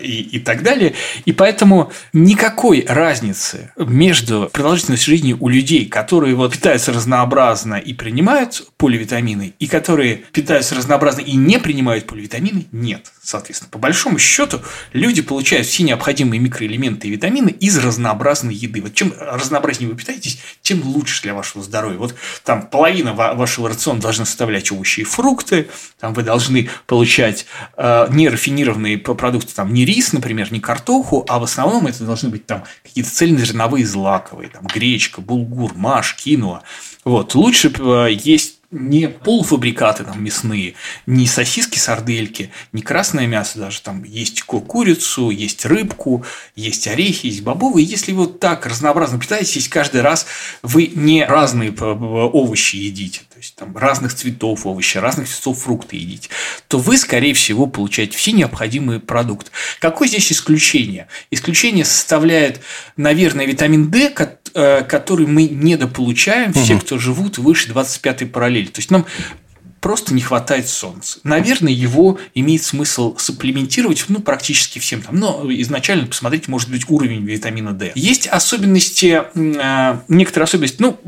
и, и так далее. И поэтому никакой разницы между продолжительностью жизни у людей, которые вот питаются разнообразно и принимают поливитамины, и которые питаются разнообразно и не принимают поливитамины, нет. Соответственно, по большому счету люди получают все необходимые микроэлементы и витамины из разнообразной еды. Вот чем разнообразнее вы питаетесь, тем лучше для вашего здоровья. Вот там половина вашего рациона должна составлять овощи и фрукты, там вы должны получать э, нерафинированные продукты там не рис, например, не картоху, а в основном это должны быть там какие-то цельнозерновые злаковые, там гречка, булгур, маш, киноа. Вот. Лучше э, есть не полуфабрикаты там мясные, не сосиски, сардельки, не красное мясо даже, там есть курицу, есть рыбку, есть орехи, есть бобовые. Если вы вот так разнообразно питаетесь, каждый раз вы не разные овощи едите, есть там разных цветов овощи, разных цветов фрукты едите, то вы, скорее всего, получаете все необходимые продукты. Какое здесь исключение? Исключение составляет, наверное, витамин D, э, который мы недополучаем, угу. все, кто живут выше 25 параллели. То есть нам просто не хватает солнца. Наверное, его имеет смысл сапплементировать ну, практически всем там. Но изначально посмотреть, может быть, уровень витамина D. Есть особенности, э, некоторые особенности, ну,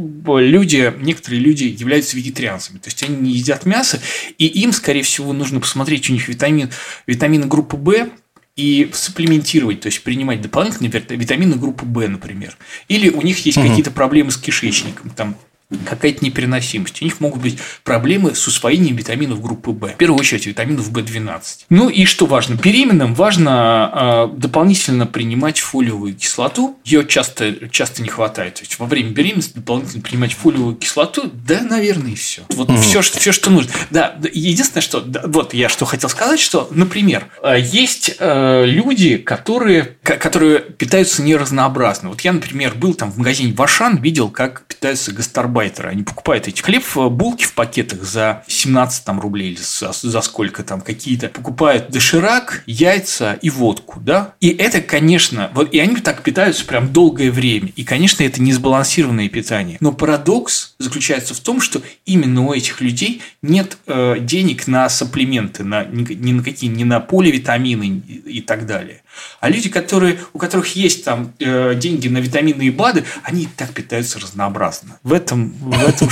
люди, некоторые люди являются вегетарианцами, то есть они не едят мясо, и им, скорее всего, нужно посмотреть у них витамин, витамины группы В, и сапплементировать, то есть принимать дополнительные витамины группы В, например. Или у них есть угу. какие-то проблемы с кишечником, там какая-то непереносимость. У них могут быть проблемы с усвоением витаминов группы В. В первую очередь витаминов В12. Ну и что важно? Беременным важно э, дополнительно принимать фолиевую кислоту. Ее часто, часто не хватает. То есть во время беременности дополнительно принимать фолиевую кислоту, да, наверное, и все. Вот угу. все, все, что нужно. Да, единственное, что да, вот я что хотел сказать, что, например, э, есть э, люди, которые, которые питаются неразнообразно. Вот я, например, был там в магазине Вашан, видел, как питаются гастарбайтеры гастарбайтеры. Они покупают эти хлеб, э, булки в пакетах за 17 там, рублей или за, за сколько там какие-то. Покупают доширак, яйца и водку, да? И это, конечно, вот и они так питаются прям долгое время. И, конечно, это не сбалансированное питание. Но парадокс заключается в том, что именно у этих людей нет э, денег на сапплементы, на, ни, ни на какие, ни на поливитамины и так далее. А люди, которые, у которых есть там э, деньги на витамины и БАДы, они и так питаются разнообразно. В этом, в этом,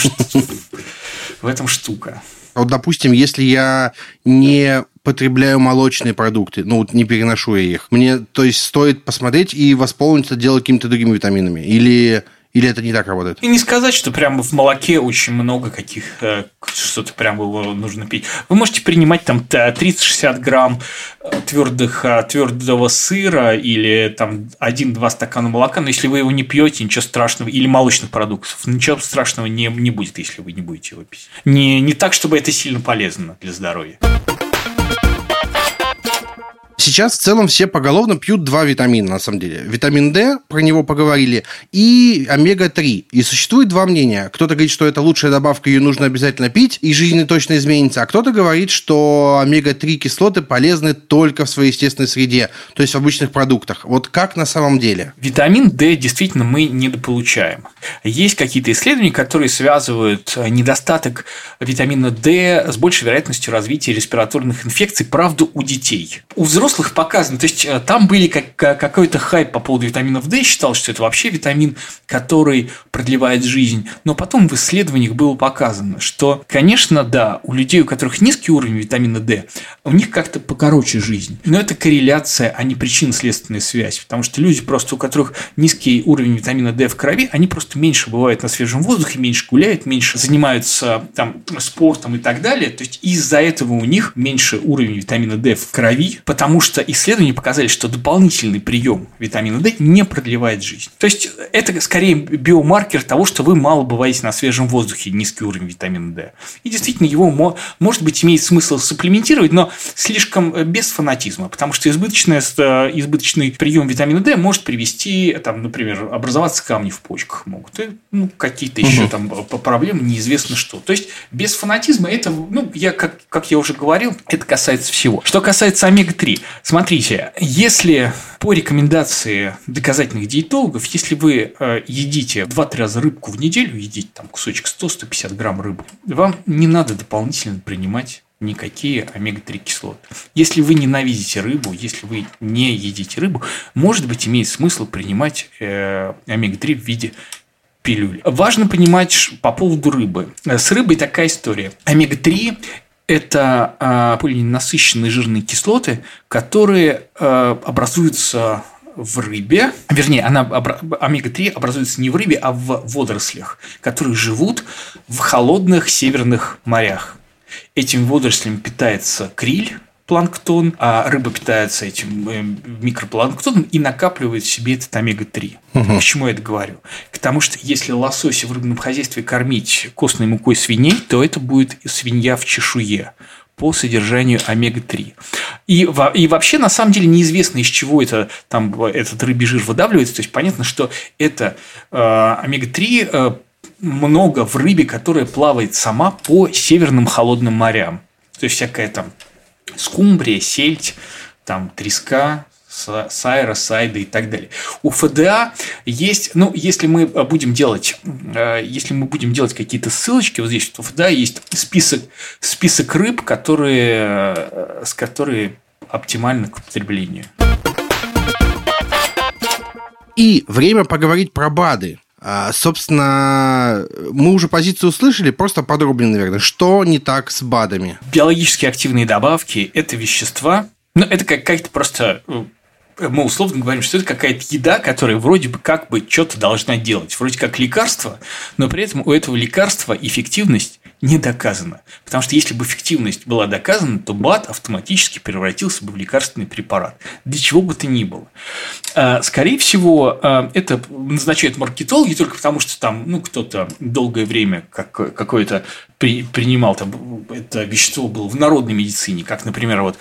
в этом штука. Вот, допустим, если я не потребляю молочные продукты, ну, вот не переношу я их, мне, то есть, стоит посмотреть и восполнить это дело какими-то другими витаминами? Или или это не так работает? И не сказать, что прямо в молоке очень много каких э, что-то прям было нужно пить. Вы можете принимать там 30-60 грамм э, твердых, э, твердого сыра или там 1-2 стакана молока, но если вы его не пьете, ничего страшного, или молочных продуктов, ничего страшного не, не будет, если вы не будете его пить. Не, не так, чтобы это сильно полезно для здоровья. Сейчас в целом все поголовно пьют два витамина, на самом деле. Витамин D, про него поговорили, и омега-3. И существует два мнения. Кто-то говорит, что это лучшая добавка, ее нужно обязательно пить, и жизнь точно изменится. А кто-то говорит, что омега-3 кислоты полезны только в своей естественной среде, то есть в обычных продуктах. Вот как на самом деле? Витамин D действительно мы недополучаем. Есть какие-то исследования, которые связывают э, недостаток витамина D с большей вероятностью развития респираторных инфекций, правда, у детей. У взрослых взрослых показано. То есть, э, там были как, какой-то хайп по поводу витаминов D, считал, что это вообще витамин, который продлевает жизнь. Но потом в исследованиях было показано, что, конечно, да, у людей, у которых низкий уровень витамина D, у них как-то покороче жизнь. Но это корреляция, а не причинно-следственная связь. Потому что люди, просто у которых низкий уровень витамина D в крови, они просто меньше бывают на свежем воздухе, меньше гуляют, меньше занимаются там, спортом и так далее. То есть, из-за этого у них меньше уровень витамина D в крови, потому что исследования показали, что дополнительный прием витамина D не продлевает жизнь. То есть это скорее биомаркер того, что вы мало бываете на свежем воздухе, низкий уровень витамина D. И действительно его, может быть, имеет смысл сапплементировать, но слишком э, без фанатизма, потому что избыточный, э, избыточный прием витамина D может привести, там, например, образоваться камни в почках могут, и, ну, какие-то угу. еще там проблемы, неизвестно что. То есть без фанатизма это, ну, я, как, как я уже говорил, это касается всего. Что касается омега-3, Смотрите, если по рекомендации доказательных диетологов, если вы э, едите 2-3 раза рыбку в неделю, едите там кусочек 100-150 грамм рыбы, вам не надо дополнительно принимать никакие омега-3 кислоты. Если вы ненавидите рыбу, если вы не едите рыбу, может быть, имеет смысл принимать э, омега-3 в виде пилюль. Важно понимать по поводу рыбы. С рыбой такая история. Омега-3 это э, полиненасыщенные жирные кислоты, которые э, образуются в рыбе, вернее, она, омега-3 образуется не в рыбе, а в водорослях, которые живут в холодных северных морях. Этим водорослями питается криль, планктон, а рыба питается этим э, микропланктоном и накапливает в себе этот омега-3. Угу. Почему я это говорю? Потому что если лосося в рыбном хозяйстве кормить костной мукой свиней, то это будет свинья в чешуе по содержанию омега-3. И, и вообще, на самом деле, неизвестно, из чего это, там, этот рыбий жир выдавливается. То есть, понятно, что это э, омега-3 э, много в рыбе, которая плавает сама по северным холодным морям. То есть, всякая там скумбрия, сельдь, там треска, Сайра, Сайда и так далее. У ФДА есть, ну, если мы будем делать, э, если мы будем делать какие-то ссылочки, вот здесь у ФДА есть список, список рыб, которые, э, с которые оптимальны к употреблению. И время поговорить про БАДы. А, собственно, мы уже позицию услышали, просто подробнее, наверное. Что не так с БАДами? Биологически активные добавки – это вещества, ну, это какая-то просто э, мы условно говорим, что это какая-то еда, которая вроде бы как бы что-то должна делать. Вроде как лекарство, но при этом у этого лекарства эффективность не доказана. Потому что если бы эффективность была доказана, то БАД автоматически превратился бы в лекарственный препарат. Для чего бы то ни было. А, скорее всего, а, это назначают маркетологи только потому, что там ну, кто-то долгое время как, какое-то при, принимал там, это вещество было в народной медицине, как, например, вот,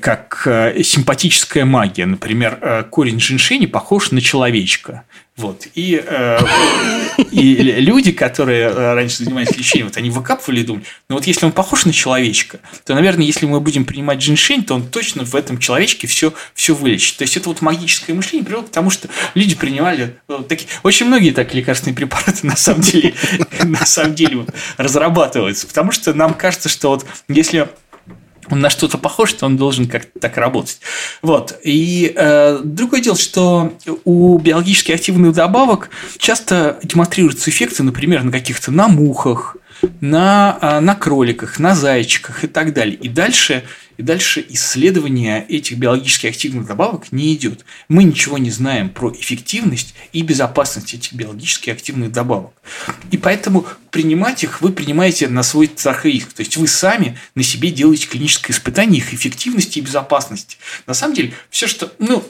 как э, симпатическая магия. Например, э, корень женьшени похож на человечка. Вот. И, э, и люди, которые э, раньше занимались лечением, вот они выкапывали и думали, ну вот если он похож на человечка, то, наверное, если мы будем принимать джиншень, то он точно в этом человечке все, все вылечит. То есть это вот магическое мышление привело к тому, что люди принимали вот такие... Очень многие так лекарственные препараты на самом деле, [laughs] на самом деле вот, разрабатываются, потому что нам кажется, что вот если он на что-то похож, то он должен как-то так работать. Вот. И э, другое дело, что у биологически активных добавок часто демонстрируются эффекты, например, на каких-то на мухах, на, э, на кроликах, на зайчиках и так далее. И дальше и дальше исследование этих биологически активных добавок не идет. Мы ничего не знаем про эффективность и безопасность этих биологически активных добавок. И поэтому принимать их вы принимаете на свой страх и риск. То есть вы сами на себе делаете клиническое испытание их эффективности и безопасности. На самом деле, все, что, ну,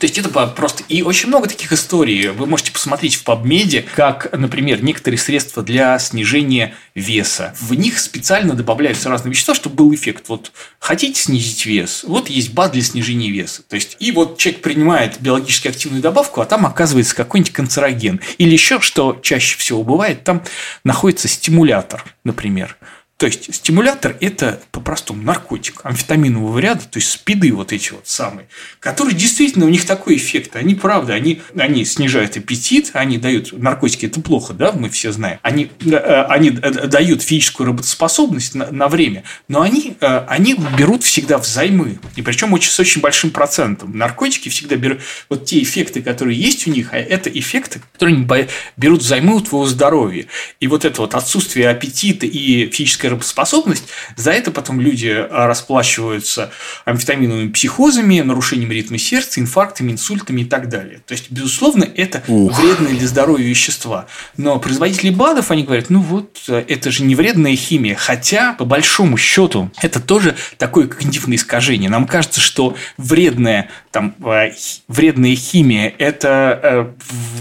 то есть это просто... И очень много таких историй. Вы можете посмотреть в PubMed, как, например, некоторые средства для снижения веса. В них специально добавляются разные вещества, чтобы был эффект. Вот хотите снизить вес? Вот есть БАД для снижения веса. То есть, и вот человек принимает биологически активную добавку, а там оказывается какой-нибудь канцероген. Или еще, что чаще всего бывает, там находится стимулятор, например. То есть стимулятор – это по-простому наркотик амфетаминового ряда, то есть спиды вот эти вот самые, которые действительно у них такой эффект. Они, правда, они, они снижают аппетит, они дают наркотики, это плохо, да, мы все знаем. Они, э, они дают физическую работоспособность на, на время, но они, э, они берут всегда взаймы, и причем очень, с очень большим процентом. Наркотики всегда берут вот те эффекты, которые есть у них, а это эффекты, которые берут взаймы у твоего здоровья. И вот это вот отсутствие аппетита и физической работоспособность, за это потом люди а, расплачиваются амфетаминовыми психозами, нарушением ритма сердца, инфарктами, инсультами и так далее. То есть, безусловно, это Ух. вредные для здоровья вещества. Но производители БАДов, они говорят, ну вот, это же не вредная химия. Хотя, по большому счету, это тоже такое когнитивное искажение. Нам кажется, что вредная, там, а, вредная химия – это э,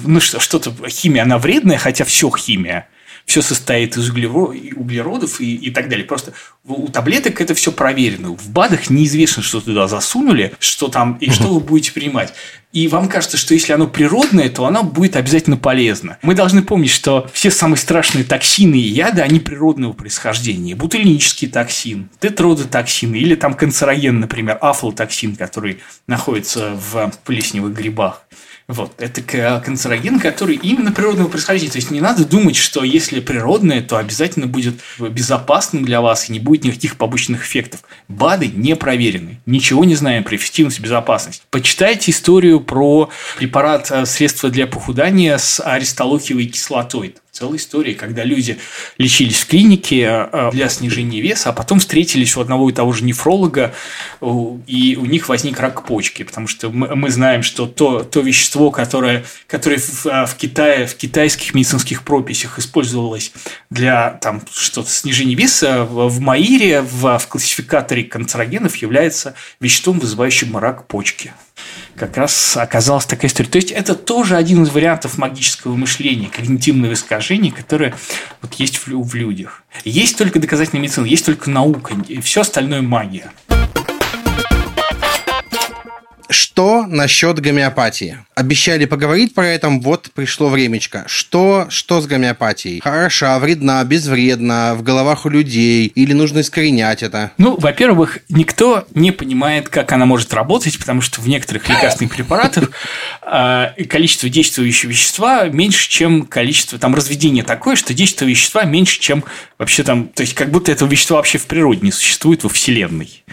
ну, что-то, химия, она вредная, хотя все химия все состоит из углеродов и, и так далее. Просто у таблеток это все проверено. В БАДах неизвестно, что туда засунули, что там и что вы будете принимать. И вам кажется, что если оно природное, то оно будет обязательно полезно. Мы должны помнить, что все самые страшные токсины и яды, они природного происхождения. Бутылинический токсин, тетродотоксин или там канцероген, например, афлотоксин, который находится в плесневых грибах. Вот. Это канцероген, который именно природного происхождения. То есть не надо думать, что если природное, то обязательно будет безопасным для вас и не будет никаких побочных эффектов. БАДы не проверены. Ничего не знаем про эффективность и безопасность. Почитайте историю про препарат э, средства для похудания с аристолохиевой кислотой целая история, когда люди лечились в клинике э, для снижения веса, а потом встретились у одного и того же нефролога, и у них возник рак почки, потому что мы знаем, что то, то вещество, которое, которое в, э, в Китае, в китайских медицинских прописях использовалось для там, что-то снижения веса, в МАИРе, в, в классификаторе канцерогенов является веществом, вызывающим рак почки как раз оказалась такая история. То есть это тоже один из вариантов магического мышления, когнитивного искажения, которое вот есть в, в людях. Есть только доказательная медицина, есть только наука, и все остальное магия. Что насчет гомеопатии? Обещали поговорить про это, вот пришло времечко. Что, что с гомеопатией? Хороша, вредна, безвредна, в головах у людей? Или нужно искоренять это? Ну, во-первых, никто не понимает, как она может работать, потому что в некоторых лекарственных препаратах а, количество действующего вещества меньше, чем количество, там разведение такое, что действие вещества меньше, чем вообще там, то есть как будто этого вещества вообще в природе не существует во Вселенной.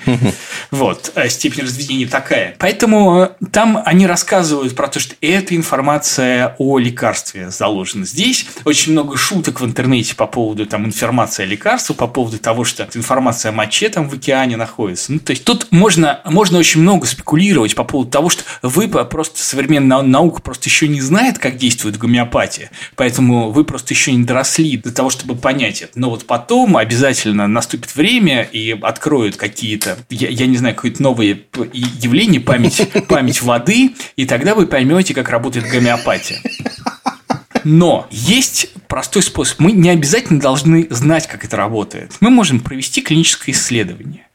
Вот, а степень разведения такая. Поэтому там они рассказывают про то, что эта информация о лекарстве заложена здесь. Очень много шуток в интернете по поводу там, информации о лекарстве, по поводу того, что информация о моче там в океане находится. Ну, то есть тут можно, можно очень много спекулировать по поводу того, что вы просто современная наука просто еще не знает, как действует гомеопатия, поэтому вы просто еще не доросли до того, чтобы понять это. Но вот потом обязательно наступит время и откроют какие-то, я, я не знаю, какое-то новое явление, память, память воды, и тогда вы поймете, как работает гомеопатия. Но есть простой способ. Мы не обязательно должны знать, как это работает. Мы можем провести клиническое исследование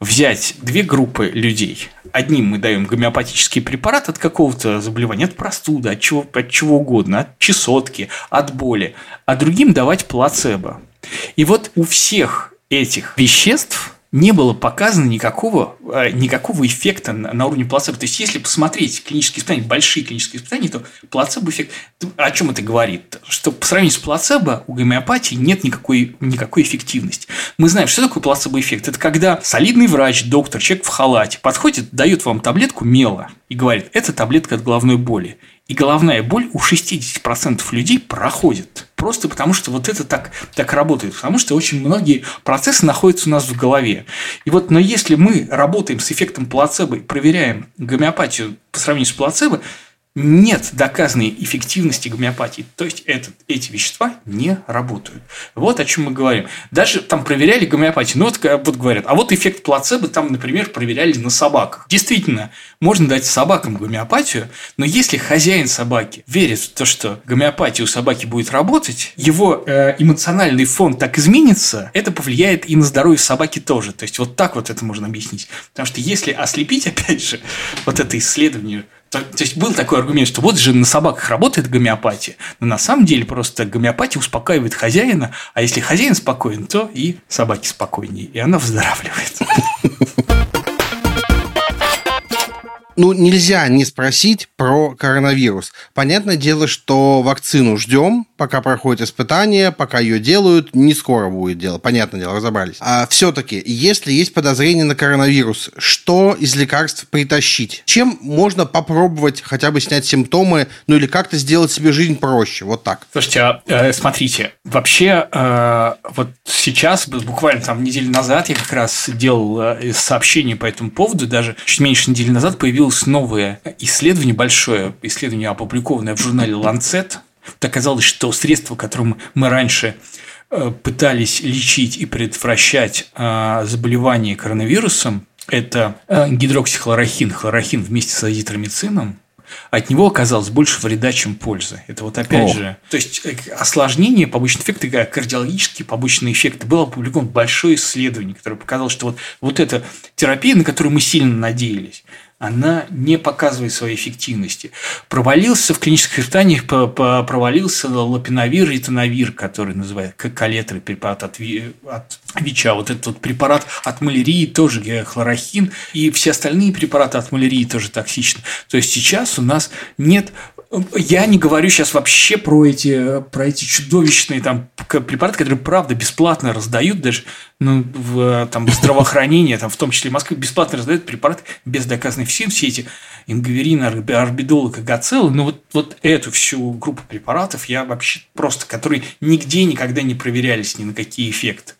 взять две группы людей. Одним мы даем гомеопатический препарат от какого-то заболевания, от простуды, от чего, от чего угодно, от чесотки, от боли, а другим давать плацебо. И вот у всех этих веществ не было показано никакого, э, никакого эффекта на уровне плацебо. То есть, если посмотреть клинические испытания, большие клинические испытания, то плацебо-эффект... О чем это говорит? Что по сравнению с плацебо у гомеопатии нет никакой, никакой эффективности. Мы знаем, что такое плацебо-эффект. Это когда солидный врач, доктор, человек в халате подходит, дает вам таблетку мела и говорит, это таблетка от головной боли. И головная боль у 60% людей проходит. Просто потому, что вот это так, так работает. Потому что очень многие процессы находятся у нас в голове. И вот, но если мы работаем с эффектом плацебо и проверяем гомеопатию по сравнению с плацебо, нет доказанной эффективности гомеопатии. То есть этот, эти вещества не работают. Вот о чем мы говорим. Даже там проверяли гомеопатию. Ну, вот, вот говорят, а вот эффект плацебо там, например, проверяли на собаках. Действительно, можно дать собакам гомеопатию, но если хозяин собаки верит в то, что гомеопатия у собаки будет работать, его э, эмоциональный фон так изменится, это повлияет и на здоровье собаки тоже. То есть вот так вот это можно объяснить. Потому что если ослепить, [laughs] опять же, вот это исследование то, то есть был такой аргумент, что вот же на собаках работает гомеопатия, но на самом деле просто гомеопатия успокаивает хозяина, а если хозяин спокоен, то и собаки спокойнее, и она выздоравливает. Ну, нельзя не спросить про коронавирус. Понятное дело, что вакцину ждем, пока проходит испытание, пока ее делают, не скоро будет дело. Понятное дело, разобрались. А все-таки, если есть подозрение на коронавирус, что из лекарств притащить? Чем можно попробовать хотя бы снять симптомы, ну или как-то сделать себе жизнь проще? Вот так. Слушайте, а, э, смотрите, вообще э, вот сейчас, буквально там неделю назад я как раз делал э, сообщение по этому поводу, даже чуть меньше недели назад появилось появилось новое исследование, большое исследование, опубликованное в журнале Lancet. Оказалось, что средства, которым мы раньше э, пытались лечить и предотвращать э, заболевание коронавирусом, это э, гидроксихлорохин, хлорохин вместе с азитромицином, от него оказалось больше вреда, чем пользы. Это вот опять О. же... То есть, осложнение, побочные эффекты, кардиологические побочные эффекты. Было опубликовано большое исследование, которое показало, что вот, вот эта терапия, на которую мы сильно надеялись, она не показывает своей эффективности. Провалился в клинических испытаниях, провалился лапиновир и тонавир, который называют калетры, препарат от, от ВИЧа. Вот этот вот препарат от малярии тоже хлорохин, и все остальные препараты от малярии тоже токсичны. То есть сейчас у нас нет я не говорю сейчас вообще про эти, про эти чудовищные там препараты, которые, правда, бесплатно раздают даже ну, в там, здравоохранение, там, в том числе в Москве, бесплатно раздают препараты без доказанной всем, все эти ингаверин, орбидол, кагацеллы, ну, вот, вот эту всю группу препаратов я вообще просто, которые нигде никогда не проверялись ни на какие эффекты.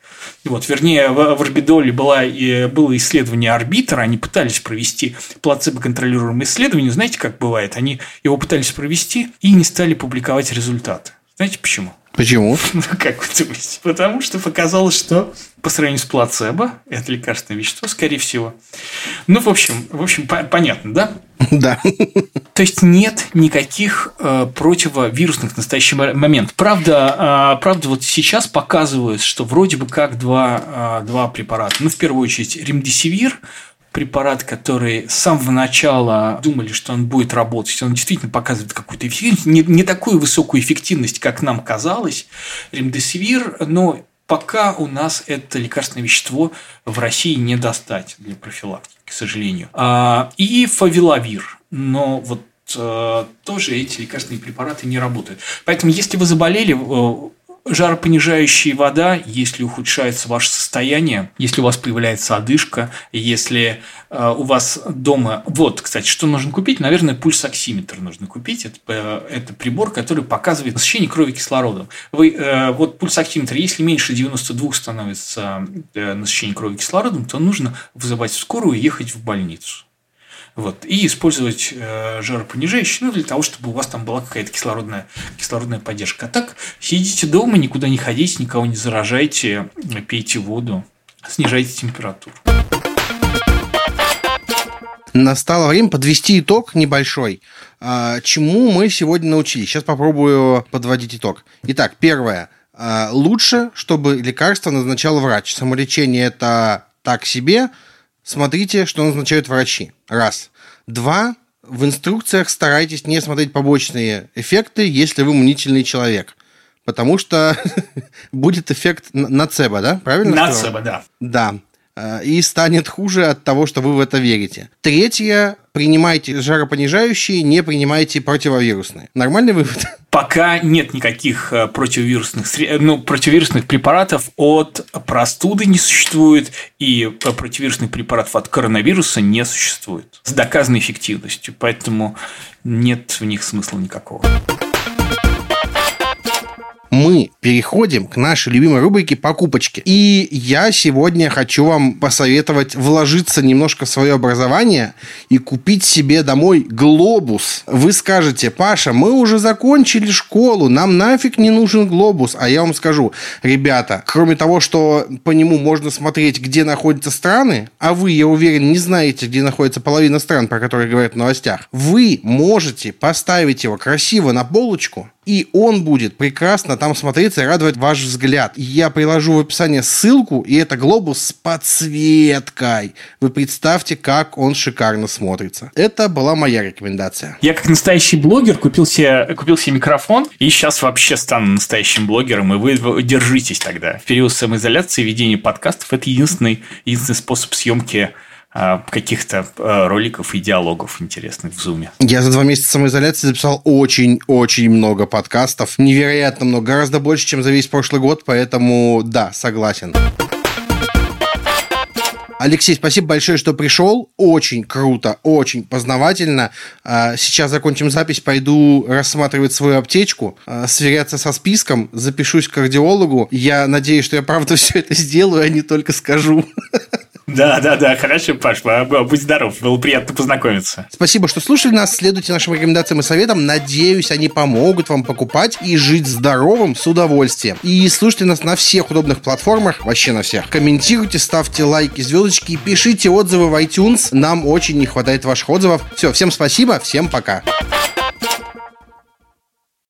Вот, вернее, в, в Орбидоле была, и, было исследование арбитра, они пытались провести плацебо-контролируемое исследование, знаете, как бывает, они его пытались провести и не стали публиковать результаты. Знаете почему? Почему? [laughs] Ну, как вы думаете? Потому что показалось, что по сравнению с плацебо, это лекарственное вещество, скорее всего. Ну, в общем, в общем по- понятно, да? Да. [laughs] То есть нет никаких э, противовирусных в настоящий момент. Правда, э, правда, вот сейчас показывают, что вроде бы как два, э, два препарата. Ну, в первую очередь, ремдисивир препарат, который с самого начала думали, что он будет работать, он действительно показывает какую-то эффективность, не, не такую высокую эффективность, как нам казалось, ремдесивир, но пока у нас это лекарственное вещество в России не достать для профилактики, к сожалению. А, и фавилавир, но вот э, тоже эти лекарственные препараты не работают. Поэтому, если вы заболели, э, жаропонижающая вода, если ухудшается ваше состояние, если у вас появляется одышка, если э, у вас дома... Вот, кстати, что нужно купить? Наверное, пульсоксиметр нужно купить. Это, э, это прибор, который показывает насыщение крови кислородом. Вы, э, вот пульсоксиметр, если меньше 92 становится э, насыщение крови кислородом, то нужно вызывать скорую и ехать в больницу. Вот, и использовать э, жаропонижающий, ну, для того, чтобы у вас там была какая-то кислородная, кислородная поддержка. А так, сидите дома, никуда не ходите, никого не заражайте, пейте воду, снижайте температуру. Настало время подвести итог небольшой. А, чему мы сегодня научились? Сейчас попробую подводить итог. Итак, первое. А, лучше, чтобы лекарство назначал врач. Самолечение это так себе – смотрите, что назначают врачи. Раз. Два. В инструкциях старайтесь не смотреть побочные эффекты, если вы мнительный человек. Потому что [laughs] будет эффект нацеба, да? Правильно? Нацеба, да. Да. Э, и станет хуже от того, что вы в это верите. Третье, принимайте жаропонижающие, не принимайте противовирусные. Нормальный вывод? Пока нет никаких э, противовирусных, ну, противовирусных препаратов от простуды не существует, и э, противовирусных препаратов от коронавируса не существует с доказанной эффективностью, поэтому нет в них смысла никакого мы переходим к нашей любимой рубрике «Покупочки». И я сегодня хочу вам посоветовать вложиться немножко в свое образование и купить себе домой глобус. Вы скажете, Паша, мы уже закончили школу, нам нафиг не нужен глобус. А я вам скажу, ребята, кроме того, что по нему можно смотреть, где находятся страны, а вы, я уверен, не знаете, где находится половина стран, про которые говорят в новостях, вы можете поставить его красиво на полочку, и он будет прекрасно там смотреться и радовать ваш взгляд. Я приложу в описании ссылку, и это глобус с подсветкой. Вы представьте, как он шикарно смотрится. Это была моя рекомендация. Я как настоящий блогер купил себе, купил себе микрофон, и сейчас вообще стану настоящим блогером, и вы держитесь тогда. В период самоизоляции ведение подкастов – это единственный, единственный способ съемки каких-то а, роликов и диалогов интересных в Зуме. Я за два месяца самоизоляции записал очень-очень много подкастов. Невероятно много. Гораздо больше, чем за весь прошлый год, поэтому да, согласен. Алексей, спасибо большое, что пришел. Очень круто, очень познавательно. А, сейчас закончим запись, пойду рассматривать свою аптечку, сверяться со списком, запишусь к кардиологу. Я надеюсь, что я правда [laughs] все это сделаю, а не только скажу. Да, да, да, хорошо, Паш, будь здоров, было приятно познакомиться. Спасибо, что слушали нас, следуйте нашим рекомендациям и советам, надеюсь, они помогут вам покупать и жить здоровым с удовольствием. И слушайте нас на всех удобных платформах, вообще на всех. Комментируйте, ставьте лайки, звездочки и пишите отзывы в iTunes, нам очень не хватает ваших отзывов. Все, всем спасибо, всем пока. Пока.